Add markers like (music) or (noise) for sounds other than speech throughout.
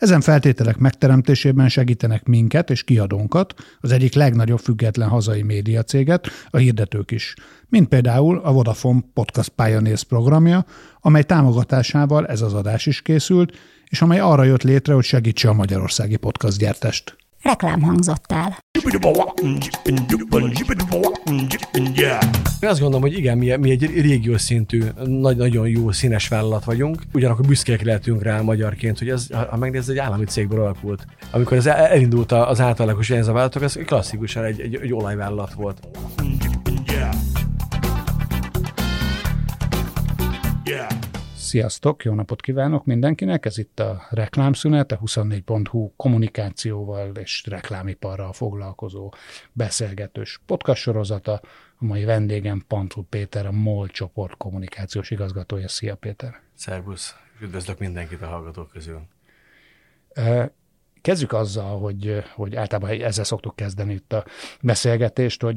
Ezen feltételek megteremtésében segítenek minket és kiadónkat, az egyik legnagyobb független hazai médiacéget, a hirdetők is, mint például a Vodafone Podcast Pioneers programja, amely támogatásával ez az adás is készült, és amely arra jött létre, hogy segítse a magyarországi podcast gyártást. Reklám hangzott el. Én azt gondolom, hogy igen, mi, mi egy régiós szintű, nagy, nagyon jó színes vállalat vagyunk, ugyanakkor büszkék lehetünk rá magyarként, hogy ez, ha megnézed, egy állami cégből alakult. Amikor ez elindult az általagos ez a vállalatok, ez klasszikusan egy, egy, egy olajvállalat volt. Sziasztok, jó napot kívánok mindenkinek! Ez itt a Reklámszünet, a 24.hu kommunikációval és reklámiparral foglalkozó beszélgetős podcast sorozata. A mai vendégem Pantul Péter, a MOL csoport kommunikációs igazgatója. Szia Péter! Szervusz! Üdvözlök mindenkit a hallgatók közül! Kezdjük azzal, hogy, hogy általában ezzel szoktuk kezdeni itt a beszélgetést, hogy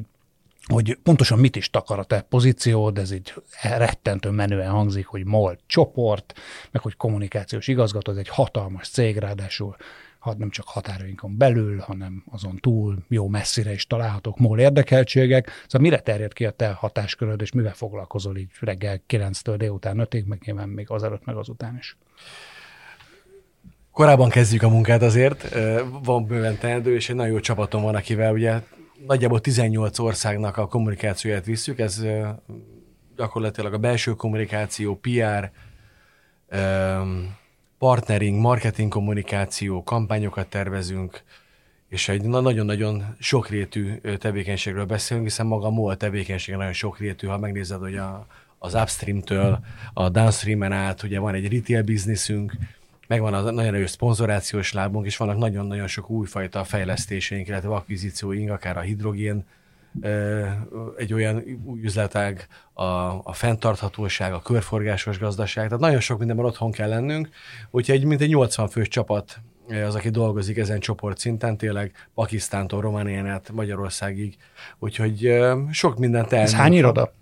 hogy pontosan mit is takar a te pozíciód, ez így rettentő menően hangzik, hogy MOL csoport, meg hogy kommunikációs igazgató, ez egy hatalmas cég, ráadásul ha nem csak határainkon belül, hanem azon túl jó messzire is találhatók MOL érdekeltségek. Szóval mire terjed ki a te hatásköröd, és mivel foglalkozol így reggel 9-től délután 5-ig, meg nyilván még azelőtt, meg azután is? Korábban kezdjük a munkát azért, van bőven teendő, és egy nagyon jó csapatom van, akivel ugye nagyjából 18 országnak a kommunikációját visszük, ez gyakorlatilag a belső kommunikáció, PR, partnering, marketing kommunikáció, kampányokat tervezünk, és egy nagyon-nagyon sokrétű tevékenységről beszélünk, hiszen maga a MOL tevékenység nagyon sokrétű, ha megnézed, hogy a, az upstream-től a downstream-en át, ugye van egy retail bizniszünk, megvan az nagyon erős szponzorációs lábunk, és vannak nagyon-nagyon sok újfajta fejlesztéseink, illetve akvizícióink, akár a hidrogén, egy olyan üzletág, a, a fenntarthatóság, a körforgásos gazdaság, tehát nagyon sok mindenben otthon kell lennünk, úgyhogy mint egy 80 fős csapat az, aki dolgozik ezen csoport szinten, tényleg Pakisztántól, Románián át Magyarországig, úgyhogy sok mindent el. Ez hány iroda?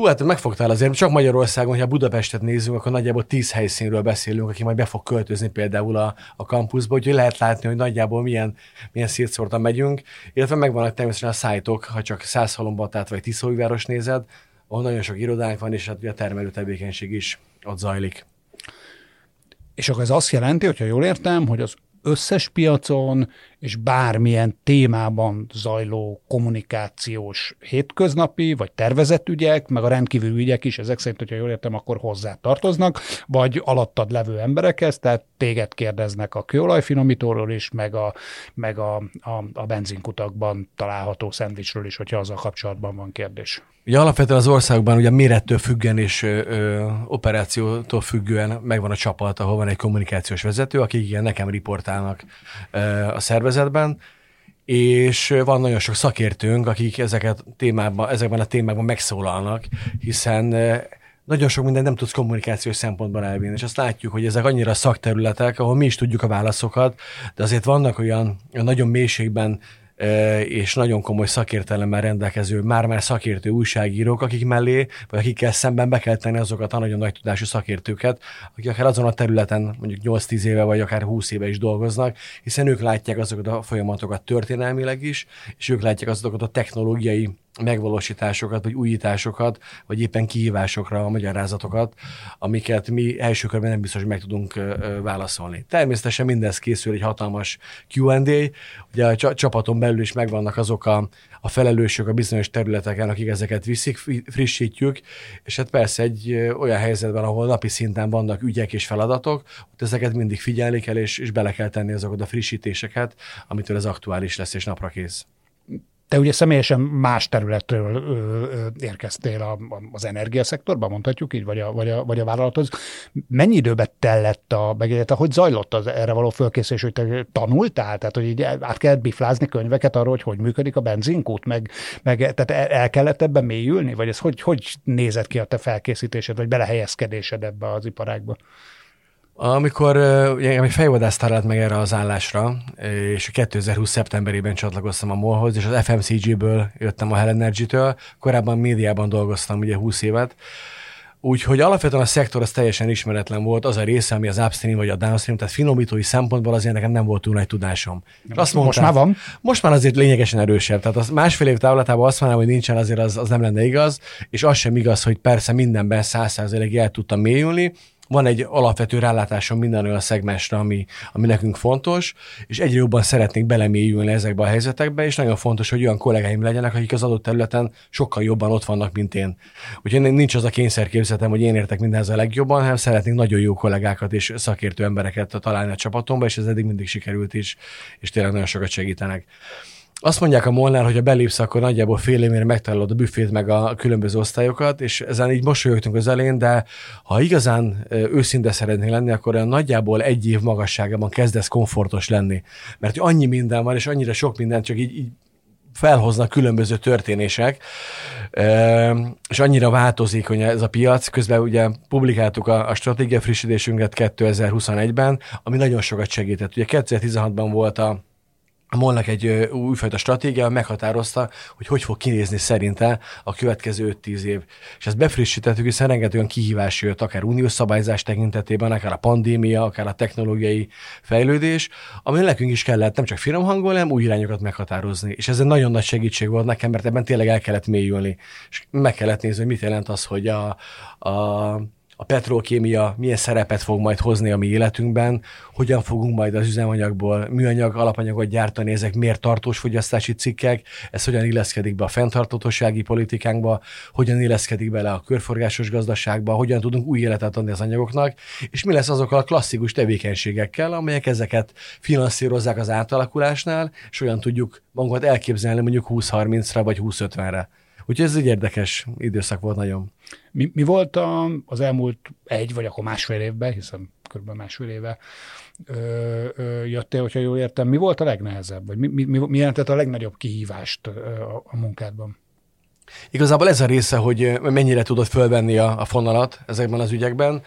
Hú, hát megfogtál azért, csak Magyarországon, ha Budapestet nézzünk, akkor nagyjából tíz helyszínről beszélünk, aki majd be fog költözni például a, a kampuszba, úgyhogy lehet látni, hogy nagyjából milyen, milyen szétszórtan megyünk, illetve megvannak természetesen a szájtok, ha csak Százhalombatát vagy Tiszóiváros nézed, ahol nagyon sok irodánk van, és hát a termelő tevékenység is ott zajlik. És akkor ez azt jelenti, hogyha jól értem, hogy az összes piacon és bármilyen témában zajló kommunikációs hétköznapi, vagy tervezett ügyek, meg a rendkívül ügyek is, ezek szerint, hogyha jól értem, akkor hozzá tartoznak, vagy alattad levő emberekhez, tehát téged kérdeznek a kőolajfinomítóról is, meg a, meg a, a, a benzinkutakban található szendvicsről is, hogyha azzal kapcsolatban van kérdés. Ugye alapvetően az országban ugye mérettől függen és ö, ö, operációtól függően megvan a csapat, ahol van egy kommunikációs vezető, akik igen, nekem riportálnak ö, a szervezetben, és van nagyon sok szakértőnk, akik ezeket témában, ezekben a témákban megszólalnak, hiszen nagyon sok minden nem tudsz kommunikációs szempontból elvinni, és azt látjuk, hogy ezek annyira szakterületek, ahol mi is tudjuk a válaszokat, de azért vannak olyan nagyon mélységben és nagyon komoly szakértelemmel rendelkező, már-már szakértő újságírók, akik mellé, vagy akikkel szemben be kell tenni azokat a nagyon nagy tudású szakértőket, akik akár azon a területen mondjuk 8-10 éve, vagy akár 20 éve is dolgoznak, hiszen ők látják azokat a folyamatokat történelmileg is, és ők látják azokat a technológiai megvalósításokat, vagy újításokat, vagy éppen kihívásokra a magyarázatokat, amiket mi első körben nem biztos, hogy meg tudunk válaszolni. Természetesen mindez készül egy hatalmas Q&A, ugye a csapaton belül is megvannak azok a, a felelősök a bizonyos területeken, akik ezeket viszik, frissítjük, és hát persze egy olyan helyzetben, ahol napi szinten vannak ügyek és feladatok, ott ezeket mindig figyelni kell, és, és bele kell tenni azokat a frissítéseket, amitől ez aktuális lesz és napra kész. Te ugye személyesen más területről ö, ö, érkeztél a, az energiaszektorban, mondhatjuk így, vagy a, vagy, a, vagy a vállalathoz. Mennyi időbe tellett a megélet, hogy zajlott az erre való fölkészülés, hogy te tanultál? Tehát, hogy így át kellett biflázni könyveket arról, hogy hogy működik a benzinkút, meg, meg tehát el kellett ebben mélyülni, vagy ez hogy, hogy nézett ki a te felkészítésed, vagy belehelyezkedésed ebbe az iparágba? Amikor ugye, egy fejvadász talált meg erre az állásra, és 2020. szeptemberében csatlakoztam a MOL-hoz, és az FMCG-ből jöttem a Hell Energy-től, korábban médiában dolgoztam ugye 20 évet, Úgyhogy alapvetően a szektor az teljesen ismeretlen volt, az a része, ami az upstream vagy a downstream, tehát finomítói szempontból azért nekem nem volt túl nagy tudásom. És azt mondták, most már van? Most már azért lényegesen erősebb. Tehát az másfél év távlatában azt mondanám, hogy nincsen, azért az, az nem lenne igaz, és az sem igaz, hogy persze mindenben száz el tudtam mélyülni, van egy alapvető rálátásom minden olyan szegmensre, ami, ami nekünk fontos, és egyre jobban szeretnék belemélyülni ezekbe a helyzetekbe, és nagyon fontos, hogy olyan kollégáim legyenek, akik az adott területen sokkal jobban ott vannak, mint én. Úgyhogy nincs az a kényszerképzetem, hogy én értek mindenhez a legjobban, hanem szeretnék nagyon jó kollégákat és szakértő embereket találni a csapatomba, és ez eddig mindig sikerült is, és tényleg nagyon sokat segítenek. Azt mondják a Molnár, hogy ha belépsz, akkor nagyjából fél évére megtalálod a büfét meg a különböző osztályokat, és ezen így mosolyogtunk az elén, de ha igazán őszinte szeretnél lenni, akkor olyan nagyjából egy év magasságában kezdesz komfortos lenni. Mert annyi minden van, és annyira sok minden, csak így, így felhoznak különböző történések, és annyira változik, hogy ez a piac. Közben ugye publikáltuk a, a stratégia frissítésünket 2021-ben, ami nagyon sokat segített. Ugye 2016-ban volt a a Molnak egy újfajta stratégia meghatározta, hogy hogy fog kinézni szerinte a következő 5-10 év. És ezt befrissítettük, hiszen rengeteg olyan kihívás jött, akár uniós szabályzás tekintetében, akár a pandémia, akár a technológiai fejlődés, ami nekünk is kellett nem csak finom hangolni, hanem új irányokat meghatározni. És ez egy nagyon nagy segítség volt nekem, mert ebben tényleg el kellett mélyülni. És meg kellett nézni, hogy mit jelent az, hogy a, a a petrokémia milyen szerepet fog majd hozni a mi életünkben, hogyan fogunk majd az üzemanyagból műanyag alapanyagot gyártani, ezek miért tartós fogyasztási cikkek, ez hogyan illeszkedik be a fenntartatósági politikánkba, hogyan illeszkedik bele a körforgásos gazdaságba, hogyan tudunk új életet adni az anyagoknak, és mi lesz azokkal a klasszikus tevékenységekkel, amelyek ezeket finanszírozzák az átalakulásnál, és olyan tudjuk magunkat elképzelni mondjuk 20-30-ra vagy 20-50-re. Úgyhogy ez egy érdekes időszak volt nagyon. Mi, mi volt a, az elmúlt egy, vagy akkor másfél évben, hiszen kb. másfél éve ö, ö, jöttél, hogyha jól értem. Mi volt a legnehezebb, vagy mi, mi, mi jelentett a legnagyobb kihívást a, a munkádban? Igazából ez a része, hogy mennyire tudod fölvenni a, a fonalat ezekben az ügyekben,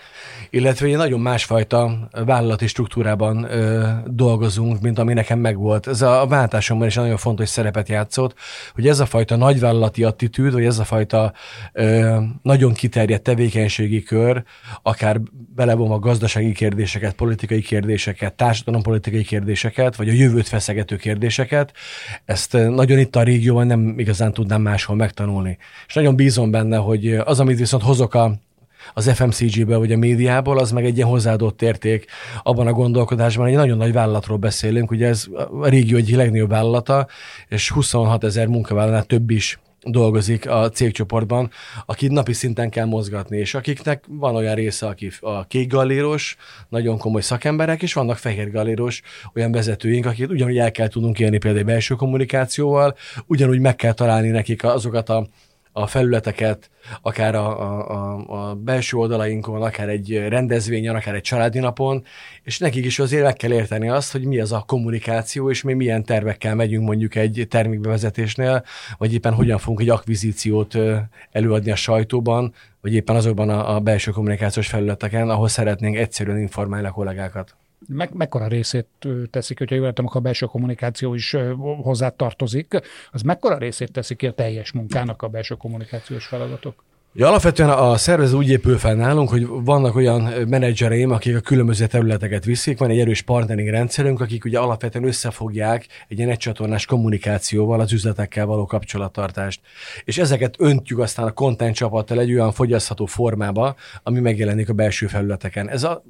illetve egy nagyon másfajta vállalati struktúrában ö, dolgozunk, mint ami nekem megvolt. Ez a, a váltásomban is nagyon fontos szerepet játszott, hogy ez a fajta nagyvállalati attitűd, vagy ez a fajta ö, nagyon kiterjedt tevékenységi kör, akár belevonva gazdasági kérdéseket, politikai kérdéseket, társadalompolitikai kérdéseket, vagy a jövőt feszegető kérdéseket, ezt nagyon itt a régióban nem igazán tudnám máshol megtanulni tanulni. És nagyon bízom benne, hogy az, amit viszont hozok a, az FMCG-ből vagy a médiából, az meg egy ilyen hozzáadott érték abban a gondolkodásban, egy nagyon nagy vállalatról beszélünk, ugye ez a régió egyik legnagyobb vállalata, és 26 ezer munkavállalnál több is dolgozik a cégcsoportban, akit napi szinten kell mozgatni, és akiknek van olyan része, aki a kék galléros, nagyon komoly szakemberek, és vannak fehér galléros olyan vezetőink, akik ugyanúgy el kell tudnunk élni például belső kommunikációval, ugyanúgy meg kell találni nekik azokat a a felületeket, akár a, a, a belső oldalainkon, akár egy rendezvényen, akár egy családi napon, és nekik is azért meg kell érteni azt, hogy mi az a kommunikáció, és mi milyen tervekkel megyünk mondjuk egy termékbevezetésnél, vagy éppen hogyan fogunk egy akvizíciót előadni a sajtóban, vagy éppen azokban a, a belső kommunikációs felületeken, ahol szeretnénk egyszerűen informálni a kollégákat. Meg, mekkora részét teszik, hogyha jól értem, akkor a belső kommunikáció is hozzá tartozik, az mekkora részét teszik ki a teljes munkának a belső kommunikációs feladatok? Ja, alapvetően a szervezet úgy épül fel nálunk, hogy vannak olyan menedzsereim, akik a különböző területeket viszik, van egy erős partnering rendszerünk, akik ugye alapvetően összefogják egy ilyen egycsatornás kommunikációval az üzletekkel való kapcsolattartást. És ezeket öntjük aztán a content csapattal egy olyan fogyasztható formába, ami megjelenik a belső felületeken. Ez a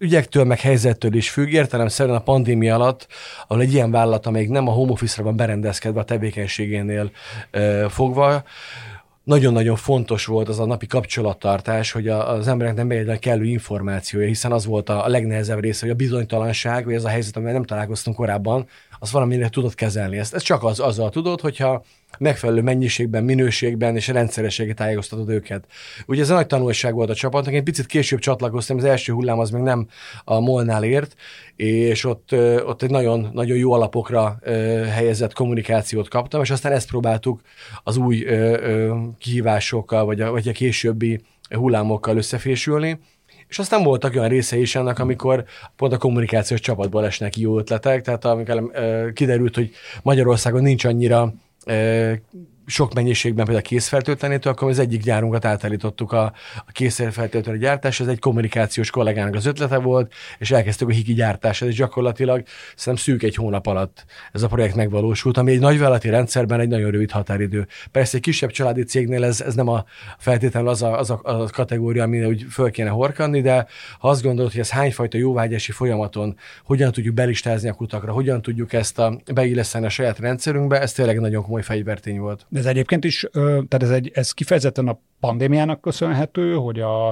ügyektől, meg helyzettől is függ. Értelemszerűen a pandémia alatt, ahol egy ilyen vállalat, amelyik nem a home office-ra van berendezkedve a tevékenységénél e, fogva, nagyon-nagyon fontos volt az a napi kapcsolattartás, hogy az emberek nem egy kellő információja, hiszen az volt a legnehezebb része, hogy a bizonytalanság, vagy ez a helyzet, amivel nem találkoztunk korábban, az valamire tudod kezelni. Ezt, ezt csak az, azzal tudod, hogyha megfelelő mennyiségben, minőségben és rendszerességet tájékoztatod őket. Ugye ez a nagy tanulság volt a csapatnak, én picit később csatlakoztam, az első hullám az még nem a Molnál ért, és ott, ott egy nagyon, nagyon jó alapokra helyezett kommunikációt kaptam, és aztán ezt próbáltuk az új kihívásokkal, vagy a, vagy a későbbi hullámokkal összefésülni, És aztán voltak olyan részei is ennek, amikor pont a kommunikációs csapatból esnek jó ötletek, tehát amikor kiderült, hogy Magyarországon nincs annyira sok mennyiségben például készfertőtlenétől, akkor az egyik gyárunkat átállítottuk a, a készfertőtlenő gyártás, ez egy kommunikációs kollégának az ötlete volt, és elkezdtük a hiki gyártás, és gyakorlatilag szerintem szűk egy hónap alatt ez a projekt megvalósult, ami egy nagyvállalati rendszerben egy nagyon rövid határidő. Persze egy kisebb családi cégnél ez, ez nem a feltétlenül az a, az a, a kategória, amire úgy föl kéne horkanni, de ha azt gondolod, hogy ez hányfajta jóvágyási folyamaton, hogyan tudjuk belistázni a kutakra, hogyan tudjuk ezt a, beilleszteni a saját rendszerünkbe, ez tényleg nagyon komoly fegyvertény volt. De ez egyébként is, tehát ez, egy, ez kifejezetten a pandémiának köszönhető, hogy a,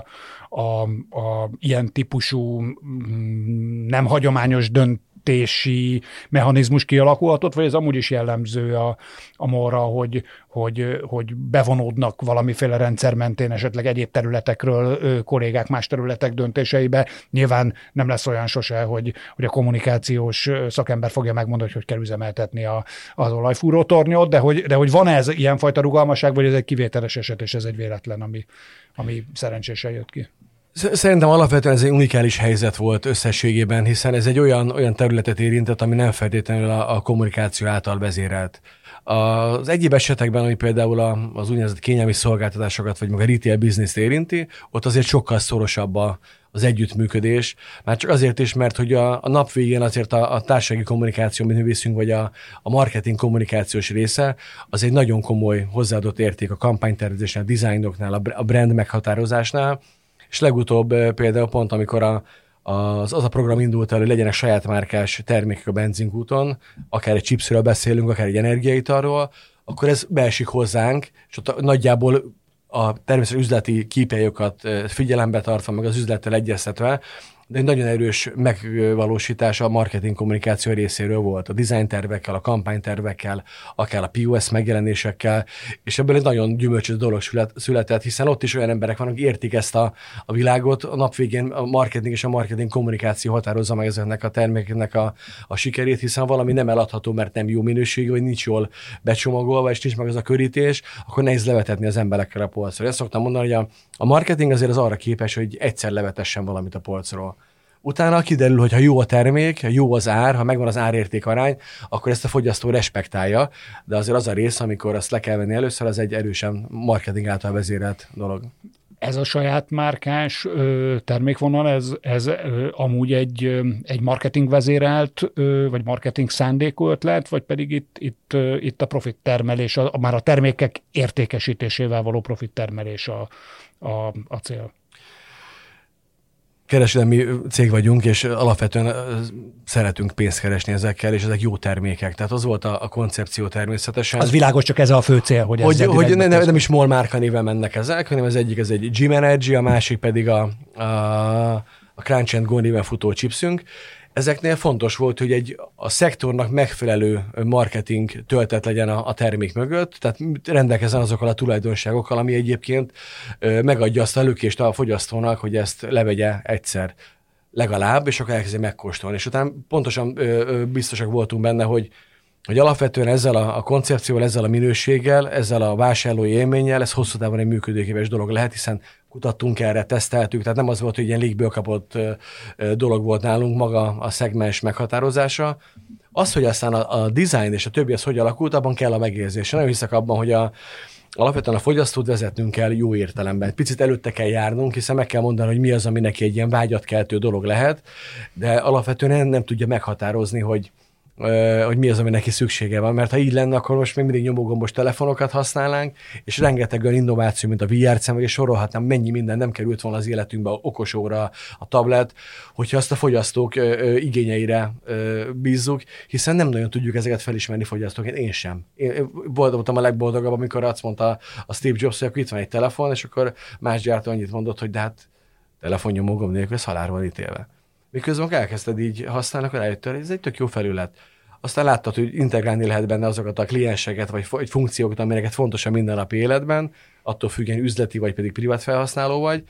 a, a ilyen típusú mm, nem hagyományos dönt fizetési mechanizmus kialakulhatott, vagy ez amúgy is jellemző a, a morra, hogy, hogy, hogy bevonódnak valamiféle rendszer mentén esetleg egyéb területekről kollégák más területek döntéseibe. Nyilván nem lesz olyan sose, hogy, hogy a kommunikációs szakember fogja megmondani, hogy kell üzemeltetni a, az olajfúrótornyot, de hogy, de hogy van ez ilyenfajta rugalmasság, vagy ez egy kivételes eset, és ez egy véletlen, ami, ami szerencsésen jött ki? Szerintem alapvetően ez egy unikális helyzet volt összességében, hiszen ez egy olyan, olyan területet érintett, ami nem feltétlenül a, a kommunikáció által vezérelt. Az egyéb esetekben, ami például az úgynevezett kényelmi szolgáltatásokat, vagy meg a retail business érinti, ott azért sokkal szorosabb a, az együttműködés. Már csak azért is, mert hogy a, a nap végén azért a, a társasági kommunikáció, amit mi viszünk, vagy a, a marketing kommunikációs része, az egy nagyon komoly hozzáadott érték a kampánytervezésnél, a dizájnoknál, a brand meghatározásnál, és legutóbb például pont, amikor a, az, az a program indult el, hogy legyenek saját márkás termékek a benzinkúton, akár egy chipsről beszélünk, akár egy energiaitalról, akkor ez beesik hozzánk, és ott nagyjából a természetesen üzleti kípélyokat figyelembe tartva, meg az üzlettel egyeztetve, de egy nagyon erős megvalósítása a marketing kommunikáció részéről volt. A design tervekkel, a kampánytervekkel, akár a POS megjelenésekkel, és ebből egy nagyon gyümölcsös dolog született, hiszen ott is olyan emberek vannak, értik ezt a, a világot. A nap végén a marketing és a marketing kommunikáció határozza meg ezeknek a termékeknek a, a sikerét, hiszen valami nem eladható, mert nem jó minőségű, vagy nincs jól becsomagolva, és nincs meg az a körítés, akkor nehéz levetetni az emberekkel a polcra. Ezt szoktam mondani, hogy a, a marketing azért az arra képes, hogy egyszer levetessen valamit a polcról. Utána kiderül, hogy ha jó a termék, jó az ár, ha megvan az árérték arány, akkor ezt a fogyasztó respektálja, de azért az a rész, amikor azt le kell venni először, az egy erősen marketing által vezérelt dolog. Ez a saját márkás ö, termékvonal, ez, ez ö, amúgy egy, ö, egy marketing vezérelt, ö, vagy marketing szándékú ötlet, vagy pedig itt, itt, ö, itt a profit termelés, a, már a termékek értékesítésével való profit termelés a, a, a cél? Kereskedelmi cég vagyunk, és alapvetően szeretünk pénzt keresni ezekkel, és ezek jó termékek. Tehát az volt a, a koncepció természetesen. Az világos, csak ez a fő cél, hogy, hogy, hogy ne, nem, nem is MOL márka néven mennek ezek, hanem az egyik ez egy Gym Energy, a másik pedig a, a, a Crunch and Go néven futó chipsünk, ezeknél fontos volt, hogy egy a szektornak megfelelő marketing töltet legyen a, a termék mögött, tehát rendelkezzen azokkal a tulajdonságokkal, ami egyébként megadja azt a lökést a fogyasztónak, hogy ezt levegye egyszer legalább, és akkor elkezdi megkóstolni. És utána pontosan biztosak voltunk benne, hogy hogy alapvetően ezzel a, a koncepcióval, ezzel a minőséggel, ezzel a vásárlói élménnyel, ez hosszú távon egy működőképes dolog lehet, hiszen kutattunk erre, teszteltük, tehát nem az volt, hogy ilyen légből kapott dolog volt nálunk maga a szegmens meghatározása. Az, hogy aztán a, a design és a többi az hogy alakult, abban kell a megérzés. Nem hiszek abban, hogy a, alapvetően a fogyasztót vezetnünk kell jó értelemben. Picit előtte kell járnunk, hiszen meg kell mondani, hogy mi az, ami neki egy ilyen vágyat keltő dolog lehet, de alapvetően nem, nem tudja meghatározni, hogy, hogy mi az, ami neki szüksége van, mert ha így lenne, akkor most még mindig nyomógombos telefonokat használnánk, és rengeteg olyan innováció, mint a VR szemüveg, és sorolhatnám, mennyi minden nem került volna az életünkbe, a okos óra, a tablet, hogyha azt a fogyasztók igényeire bízzuk, hiszen nem nagyon tudjuk ezeket felismerni fogyasztóként, én sem. Én voltam a legboldogabb, amikor azt mondta a Steve Jobs, hogy akkor itt van egy telefon, és akkor más gyártó annyit mondott, hogy de hát telefonnyomógomb nélkül ez halálra van ítélve. Miközben elkezdted így használni, akkor rájöttél, ez egy tök jó felület. Aztán láttad, hogy integrálni lehet benne azokat a klienseket, vagy egy funkciókat, amelyeket fontos a mindennapi életben, attól függően üzleti, vagy pedig privát felhasználó vagy,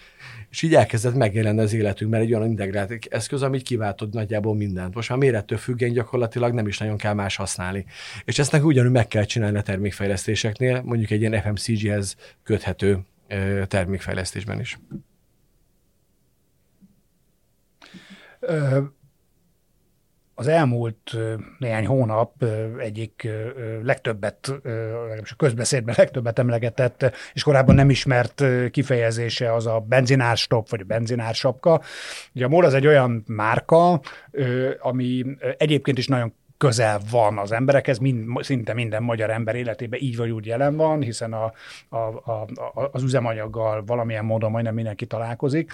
és így elkezdett megjelenni az életünkben egy olyan integrált eszköz, amit kiváltod nagyjából mindent. Most már mérettől függően gyakorlatilag nem is nagyon kell más használni. És ezt ugyanúgy meg kell csinálni a termékfejlesztéseknél, mondjuk egy ilyen FMCG-hez köthető termékfejlesztésben is. Az elmúlt néhány hónap egyik legtöbbet, legalábbis a közbeszédben legtöbbet emlegetett, és korábban nem ismert kifejezése az a benzinárstop, vagy a benzinársapka. Ugye a MOL az egy olyan márka, ami egyébként is nagyon közel van az emberekhez, mind, szinte minden magyar ember életében így vagy úgy jelen van, hiszen a, a, a, az üzemanyaggal valamilyen módon majdnem mindenki találkozik.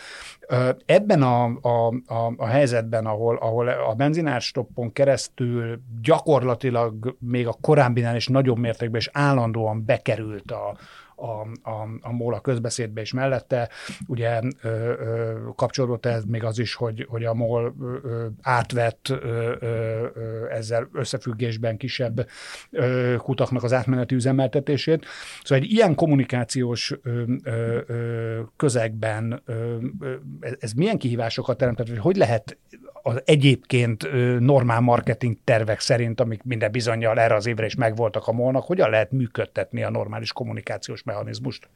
Ebben a, a, a, a helyzetben, ahol, ahol a benzinárstoppon keresztül gyakorlatilag még a korábbinál is nagyobb mértékben és állandóan bekerült a, a, a, a MOL a közbeszédbe is mellette. Ugye ö, ö, kapcsolódott ez még az is, hogy, hogy a MOL ö, átvett ö, ö, ezzel összefüggésben kisebb ö, kutaknak az átmeneti üzemeltetését. Szóval egy ilyen kommunikációs ö, ö, ö, közegben ö, ez, milyen kihívásokat teremtett, hogy hogy lehet az egyébként normál marketing tervek szerint, amik minden bizonyal erre az évre is megvoltak a molnak, hogyan lehet működtetni a normális kommunikációs mechanizmust?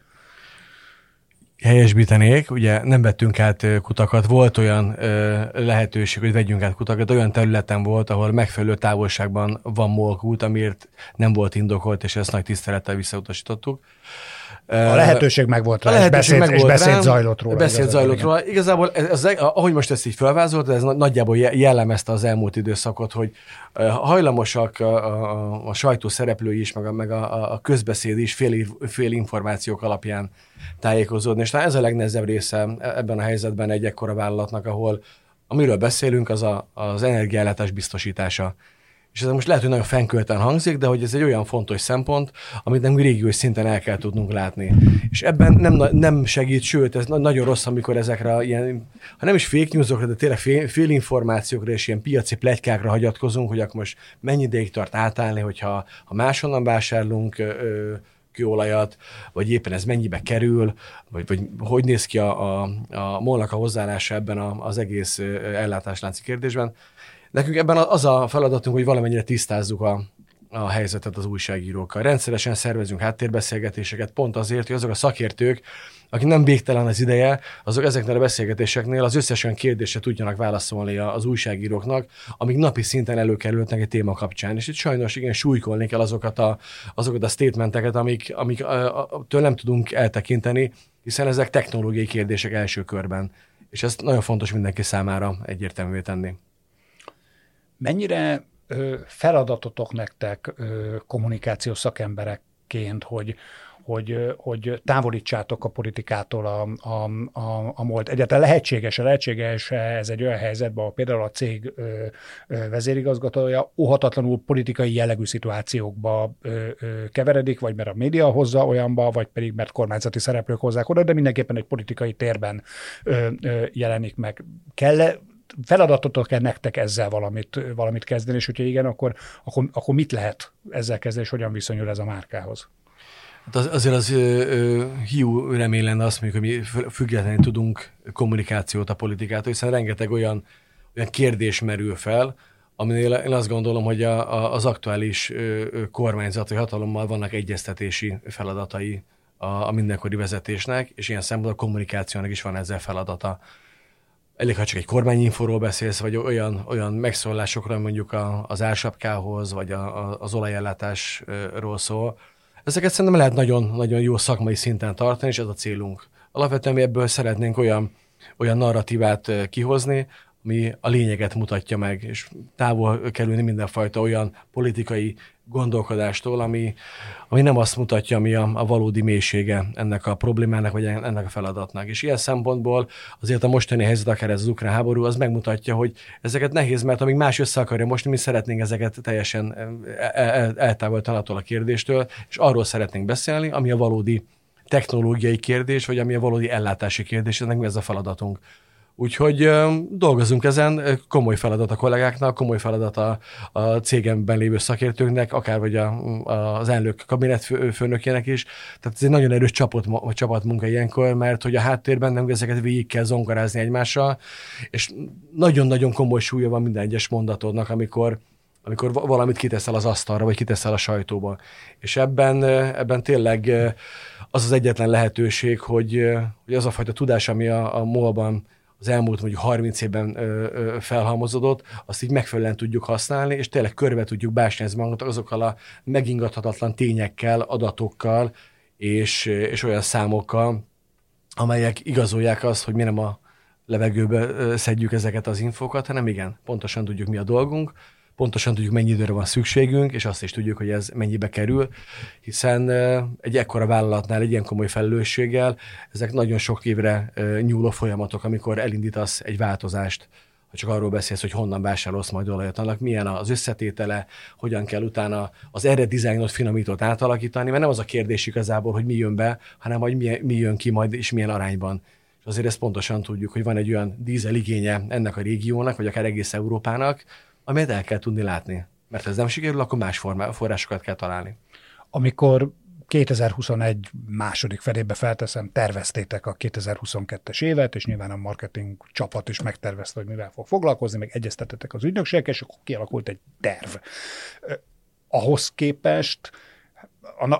helyesbítenék, ugye nem vettünk át kutakat, volt olyan ö, lehetőség, hogy vegyünk át kutakat, olyan területen volt, ahol megfelelő távolságban van molkút, amiért nem volt indokolt, és ezt nagy tisztelettel visszautasítottuk. A lehetőség meg volt rá, a lehetőség és beszéd, meg volt és beszéd rám, zajlott róla. Beszéd zajlott róla. Igazából, ez, ez, ahogy most ezt így felvázolt, ez nagyjából jellemezte az elmúlt időszakot, hogy hajlamosak a, a, a sajtó szereplői is, meg a, meg a, a közbeszéd is fél, fél információk alapján tájékozódni. És ez a legnehezebb része ebben a helyzetben egy ekkora vállalatnak, ahol amiről beszélünk, az a, az energiállátás biztosítása és ez most lehet, hogy nagyon fenkölten hangzik, de hogy ez egy olyan fontos szempont, amit nem régiós szinten el kell tudnunk látni. És ebben nem, nem segít, sőt, ez nagyon rossz, amikor ezekre ilyen, ha nem is fake newsokra, de tényleg fél, fél információkra és ilyen piaci plegykákra hagyatkozunk, hogy akkor most mennyi ideig tart átállni, hogyha ha máshonnan vásárlunk ö, kőolajat, vagy éppen ez mennyibe kerül, vagy, vagy hogy néz ki a, a, a molnak a hozzáállása ebben a, az egész ellátáslánci kérdésben. Nekünk ebben az a feladatunk, hogy valamennyire tisztázzuk a, a helyzetet az újságírókkal. Rendszeresen szervezünk háttérbeszélgetéseket, pont azért, hogy azok a szakértők, akik nem végtelen az ideje, azok ezeknél a beszélgetéseknél az összes olyan kérdésre tudjanak válaszolni az újságíróknak, amik napi szinten előkerülnek egy téma kapcsán. És itt sajnos igen súlykolni kell azokat a, azokat a statementeket, amik, amik től nem tudunk eltekinteni, hiszen ezek technológiai kérdések első körben. És ezt nagyon fontos mindenki számára egyértelművé tenni. Mennyire feladatotok nektek kommunikációs szakemberekként, hogy, hogy, hogy távolítsátok a politikától a, a, a, a múlt. Egyáltalán lehetséges, lehetséges ez egy olyan helyzetben, ahol például a cég ö, ö, vezérigazgatója óhatatlanul politikai jellegű szituációkba ö, keveredik, vagy mert a média hozza olyanba, vagy pedig mert kormányzati szereplők hozzák oda, de mindenképpen egy politikai térben jelenik meg. Kell feladatotok kell nektek ezzel valamit, valamit kezdeni, és hogyha igen, akkor, akkor, akkor mit lehet ezzel kezdeni, és hogyan viszonyul ez a márkához? Hát az, azért az ö, hiú remény lenne azt mondjuk, hogy mi függetlenül tudunk kommunikációt a politikától, hiszen rengeteg olyan, olyan kérdés merül fel, aminél én azt gondolom, hogy a, a, az aktuális ö, kormányzati hatalommal vannak egyeztetési feladatai a, a mindenkori vezetésnek, és ilyen szempontból a kommunikációnak is van ezzel feladata elég, ha csak egy kormányinforról beszélsz, vagy olyan, olyan megszólásokra mondjuk a, az ársapkához, vagy a, a, az olajellátásról szól. Ezeket szerintem lehet nagyon, nagyon jó szakmai szinten tartani, és ez a célunk. Alapvetően mi ebből szeretnénk olyan, olyan narratívát kihozni, ami a lényeget mutatja meg, és távol kerülni mindenfajta olyan politikai gondolkodástól, ami, ami nem azt mutatja, ami a, a valódi mélysége ennek a problémának, vagy ennek a feladatnak. És ilyen szempontból azért a mostani helyzet, akár ez az ukrán háború, az megmutatja, hogy ezeket nehéz, mert amíg más össze akarja most, mi szeretnénk ezeket teljesen eltávolítani attól a kérdéstől, és arról szeretnénk beszélni, ami a valódi technológiai kérdés, vagy ami a valódi ellátási kérdés, ennek mi ez a feladatunk. Úgyhogy dolgozunk ezen, komoly feladat a kollégáknak, komoly feladat a, a cégemben lévő szakértőknek, akár vagy a, a, az elnök kabinetfőnökének is. Tehát ez egy nagyon erős csapat, csapatmunka ilyenkor, mert hogy a háttérben nem ezeket végig kell zongorázni egymással, és nagyon-nagyon komoly súlya van minden egyes mondatodnak, amikor amikor valamit kiteszel az asztalra, vagy kiteszel a sajtóba. És ebben, ebben tényleg az az egyetlen lehetőség, hogy, hogy az a fajta tudás, ami a, a MOL-ban az elmúlt mondjuk 30 évben ö, felhalmozódott, azt így megfelelően tudjuk használni, és tényleg körbe tudjuk básnyezni magunkat azokkal a megingathatatlan tényekkel, adatokkal, és, és olyan számokkal, amelyek igazolják azt, hogy mi nem a levegőbe szedjük ezeket az infokat, hanem igen, pontosan tudjuk, mi a dolgunk, pontosan tudjuk, mennyi időre van szükségünk, és azt is tudjuk, hogy ez mennyibe kerül, hiszen egy ekkora vállalatnál, egy ilyen komoly felelősséggel, ezek nagyon sok évre nyúló folyamatok, amikor elindítasz egy változást, ha csak arról beszélsz, hogy honnan vásárolsz majd olajat, annak milyen az összetétele, hogyan kell utána az erre dizájnot, finomítót átalakítani, mert nem az a kérdés igazából, hogy mi jön be, hanem hogy mi, mi jön ki majd, és milyen arányban. És azért ezt pontosan tudjuk, hogy van egy olyan dízel igénye ennek a régiónak, vagy akár egész Európának, amelyet el kell tudni látni. Mert ha ez nem sikerül, akkor más formá, forrásokat kell találni. Amikor 2021 második felébe felteszem, terveztétek a 2022-es évet, és nyilván a marketing csapat is megtervezte, hogy mivel fog foglalkozni, meg egyeztetetek az ügynökségek, és akkor kialakult egy terv. Ahhoz képest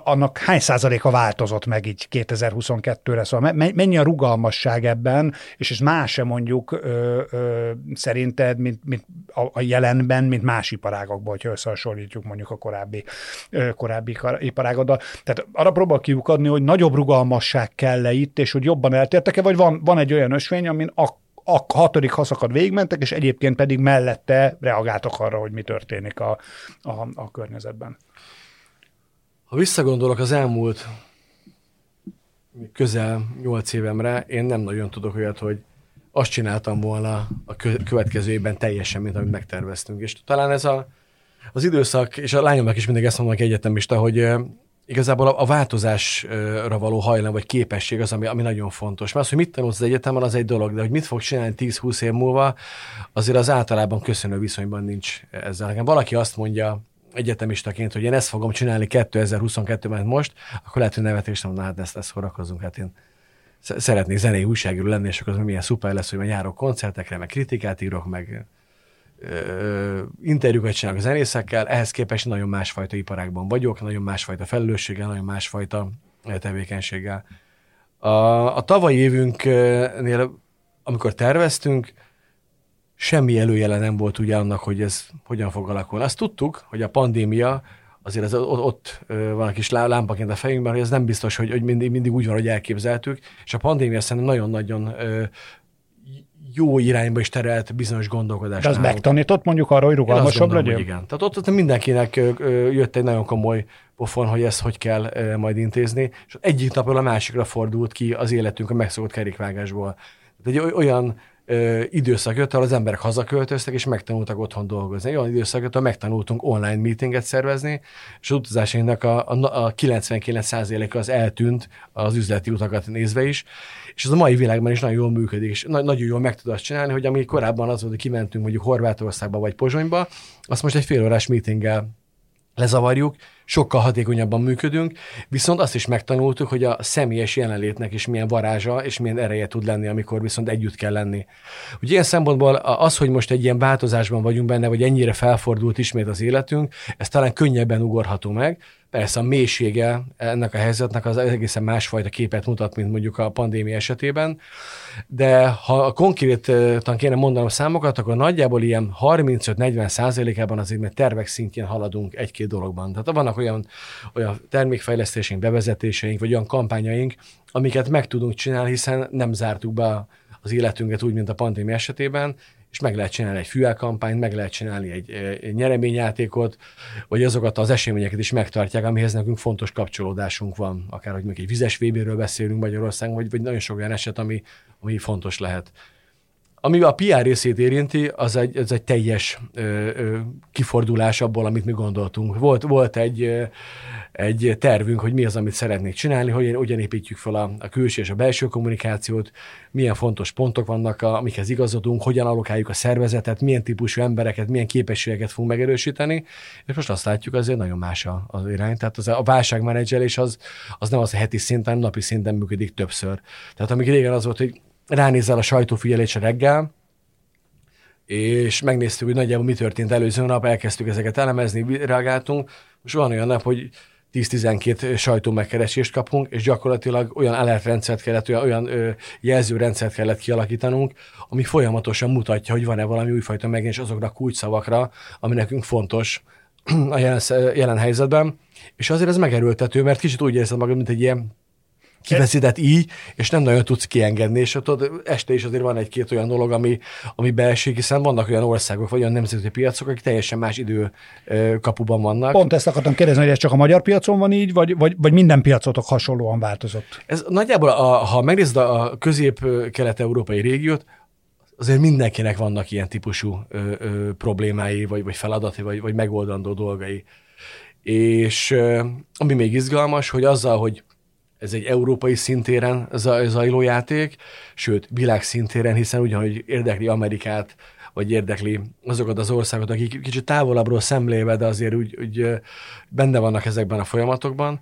annak hány százaléka változott meg így 2022-re? Szóval mennyi a rugalmasság ebben, és ez más-e mondjuk ö, ö, szerinted, mint, mint a, a jelenben, mint más iparágokban, hogyha összehasonlítjuk mondjuk a korábbi, ö, korábbi iparágoddal. Tehát arra próbál kiukadni, hogy nagyobb rugalmasság kell-e itt, és hogy jobban eltértek-e, vagy van, van egy olyan ösvény, amin a a hatodik haszakad végigmentek, és egyébként pedig mellette reagáltak arra, hogy mi történik a, a, a környezetben. Ha visszagondolok az elmúlt közel nyolc évemre, én nem nagyon tudok olyat, hogy azt csináltam volna a következő évben teljesen, mint amit megterveztünk. És talán ez a, az időszak, és a lányomnak is mindig ezt mondom egyetemista, hogy igazából a, a változásra való hajlam vagy képesség az, ami, ami nagyon fontos. Mert az, hogy mit tanulsz az egyetemen, az egy dolog, de hogy mit fog csinálni 10-20 év múlva, azért az általában köszönő viszonyban nincs ezzel. Nekem valaki azt mondja, egyetemistaként, hogy én ezt fogom csinálni 2022-ben most, akkor lehet, hogy nevetés nem, na hát ezt, ezt horakozunk. Hát én szeretnék zenei újságíró lenni, és akkor az milyen szuper lesz, hogy majd járok koncertekre, meg kritikát írok, meg ö, interjúkat csinálok a zenészekkel, ehhez képest nagyon másfajta iparágban vagyok, nagyon másfajta felelősséggel, nagyon másfajta tevékenységgel. A, a tavalyi évünknél, amikor terveztünk, semmi előjele nem volt ugye annak, hogy ez hogyan fog alakulni. Azt tudtuk, hogy a pandémia azért ez ott van a kis lámpaként a fejünkben, hogy ez nem biztos, hogy, hogy mindig, mindig úgy van, hogy elképzeltük, és a pandémia szerintem nagyon-nagyon jó irányba is terelt bizonyos gondolkodást. De az megtanított mondjuk arra, hogy rugalmasabb legyen? Igen. Tehát ott, ott mindenkinek jött egy nagyon komoly pofon, hogy ezt hogy kell majd intézni, és egyik napról a másikra fordult ki az életünk a megszokott kerékvágásból. Tehát egy olyan időszak jött, ahol az emberek hazaköltöztek, és megtanultak otthon dolgozni. Olyan időszak jött, ahol megtanultunk online meetinget szervezni, és az utazásainknak a, a, a 99%-a az eltűnt az üzleti utakat nézve is, és ez a mai világban is nagyon jól működik, és na- nagyon jól meg tud azt csinálni, hogy ami korábban az volt, hogy kimentünk mondjuk Horvátországba vagy Pozsonyba, azt most egy fél órás meetinggel lezavarjuk, sokkal hatékonyabban működünk, viszont azt is megtanultuk, hogy a személyes jelenlétnek is milyen varázsa és milyen ereje tud lenni, amikor viszont együtt kell lenni. Ugye ilyen szempontból az, hogy most egy ilyen változásban vagyunk benne, vagy ennyire felfordult ismét az életünk, ez talán könnyebben ugorható meg, Persze a mélysége ennek a helyzetnek az egészen másfajta képet mutat, mint mondjuk a pandémia esetében, de ha konkrétan kéne mondanom számokat, akkor nagyjából ilyen 35-40 százalékában azért mert tervek szintjén haladunk egy-két dologban. Tehát vannak olyan, olyan termékfejlesztéseink, bevezetéseink, vagy olyan kampányaink, amiket meg tudunk csinálni, hiszen nem zártuk be az életünket úgy, mint a pandémia esetében, és meg lehet csinálni egy fűelkampányt, meg lehet csinálni egy, egy nyereményjátékot, vagy azokat az eseményeket is megtartják, amihez nekünk fontos kapcsolódásunk van, akár hogy még egy vizes vb beszélünk Magyarországon, vagy, vagy nagyon sok olyan eset, ami, ami fontos lehet. Ami a PR részét érinti, az egy, az egy teljes ö, ö, kifordulás abból, amit mi gondoltunk. Volt, volt egy, ö, egy tervünk, hogy mi az, amit szeretnék csinálni, hogy hogyan építjük fel a, a külső és a belső kommunikációt, milyen fontos pontok vannak, a, amikhez igazodunk, hogyan alokáljuk a szervezetet, milyen típusú embereket, milyen képességeket fogunk megerősíteni, és most azt látjuk, azért nagyon más az irány. Tehát az, a válságmenedzselés az, az nem az a heti szinten, napi szinten működik többször. Tehát amíg régen az volt, hogy ránézel a sajtófigyelésre reggel, és megnéztük, hogy nagyjából mi történt előző nap, elkezdtük ezeket elemezni, reagáltunk. Most van olyan nap, hogy 10-12 sajtó megkeresést kapunk, és gyakorlatilag olyan alertrendszert kellett, olyan, olyan ö, jelzőrendszert kellett kialakítanunk, ami folyamatosan mutatja, hogy van-e valami újfajta megjelenés azokra a kulcsszavakra, ami nekünk fontos (clears throat) a jelen, jelen helyzetben. És azért ez megerőltető, mert kicsit úgy érzed magad, mint egy ilyen kiveszített így, és nem nagyon tudsz kiengedni, és ott este is azért van egy-két olyan dolog, ami, ami beesik, hiszen vannak olyan országok, vagy olyan nemzeti piacok, akik teljesen más idő kapuban vannak. Pont ezt akartam kérdezni, hogy ez csak a magyar piacon van így, vagy, vagy, vagy minden piacotok hasonlóan változott? Ez nagyjából, a, ha megnézed a közép-kelet-európai régiót, azért mindenkinek vannak ilyen típusú ö, ö, problémái, vagy, vagy feladati, vagy, vagy megoldandó dolgai. És ö, ami még izgalmas, hogy azzal, hogy ez egy európai szintéren zajló játék, sőt, világszintéren, hiszen ugyanúgy érdekli Amerikát, vagy érdekli azokat az országokat, akik kicsit távolabbról szemléve, de azért úgy, úgy benne vannak ezekben a folyamatokban,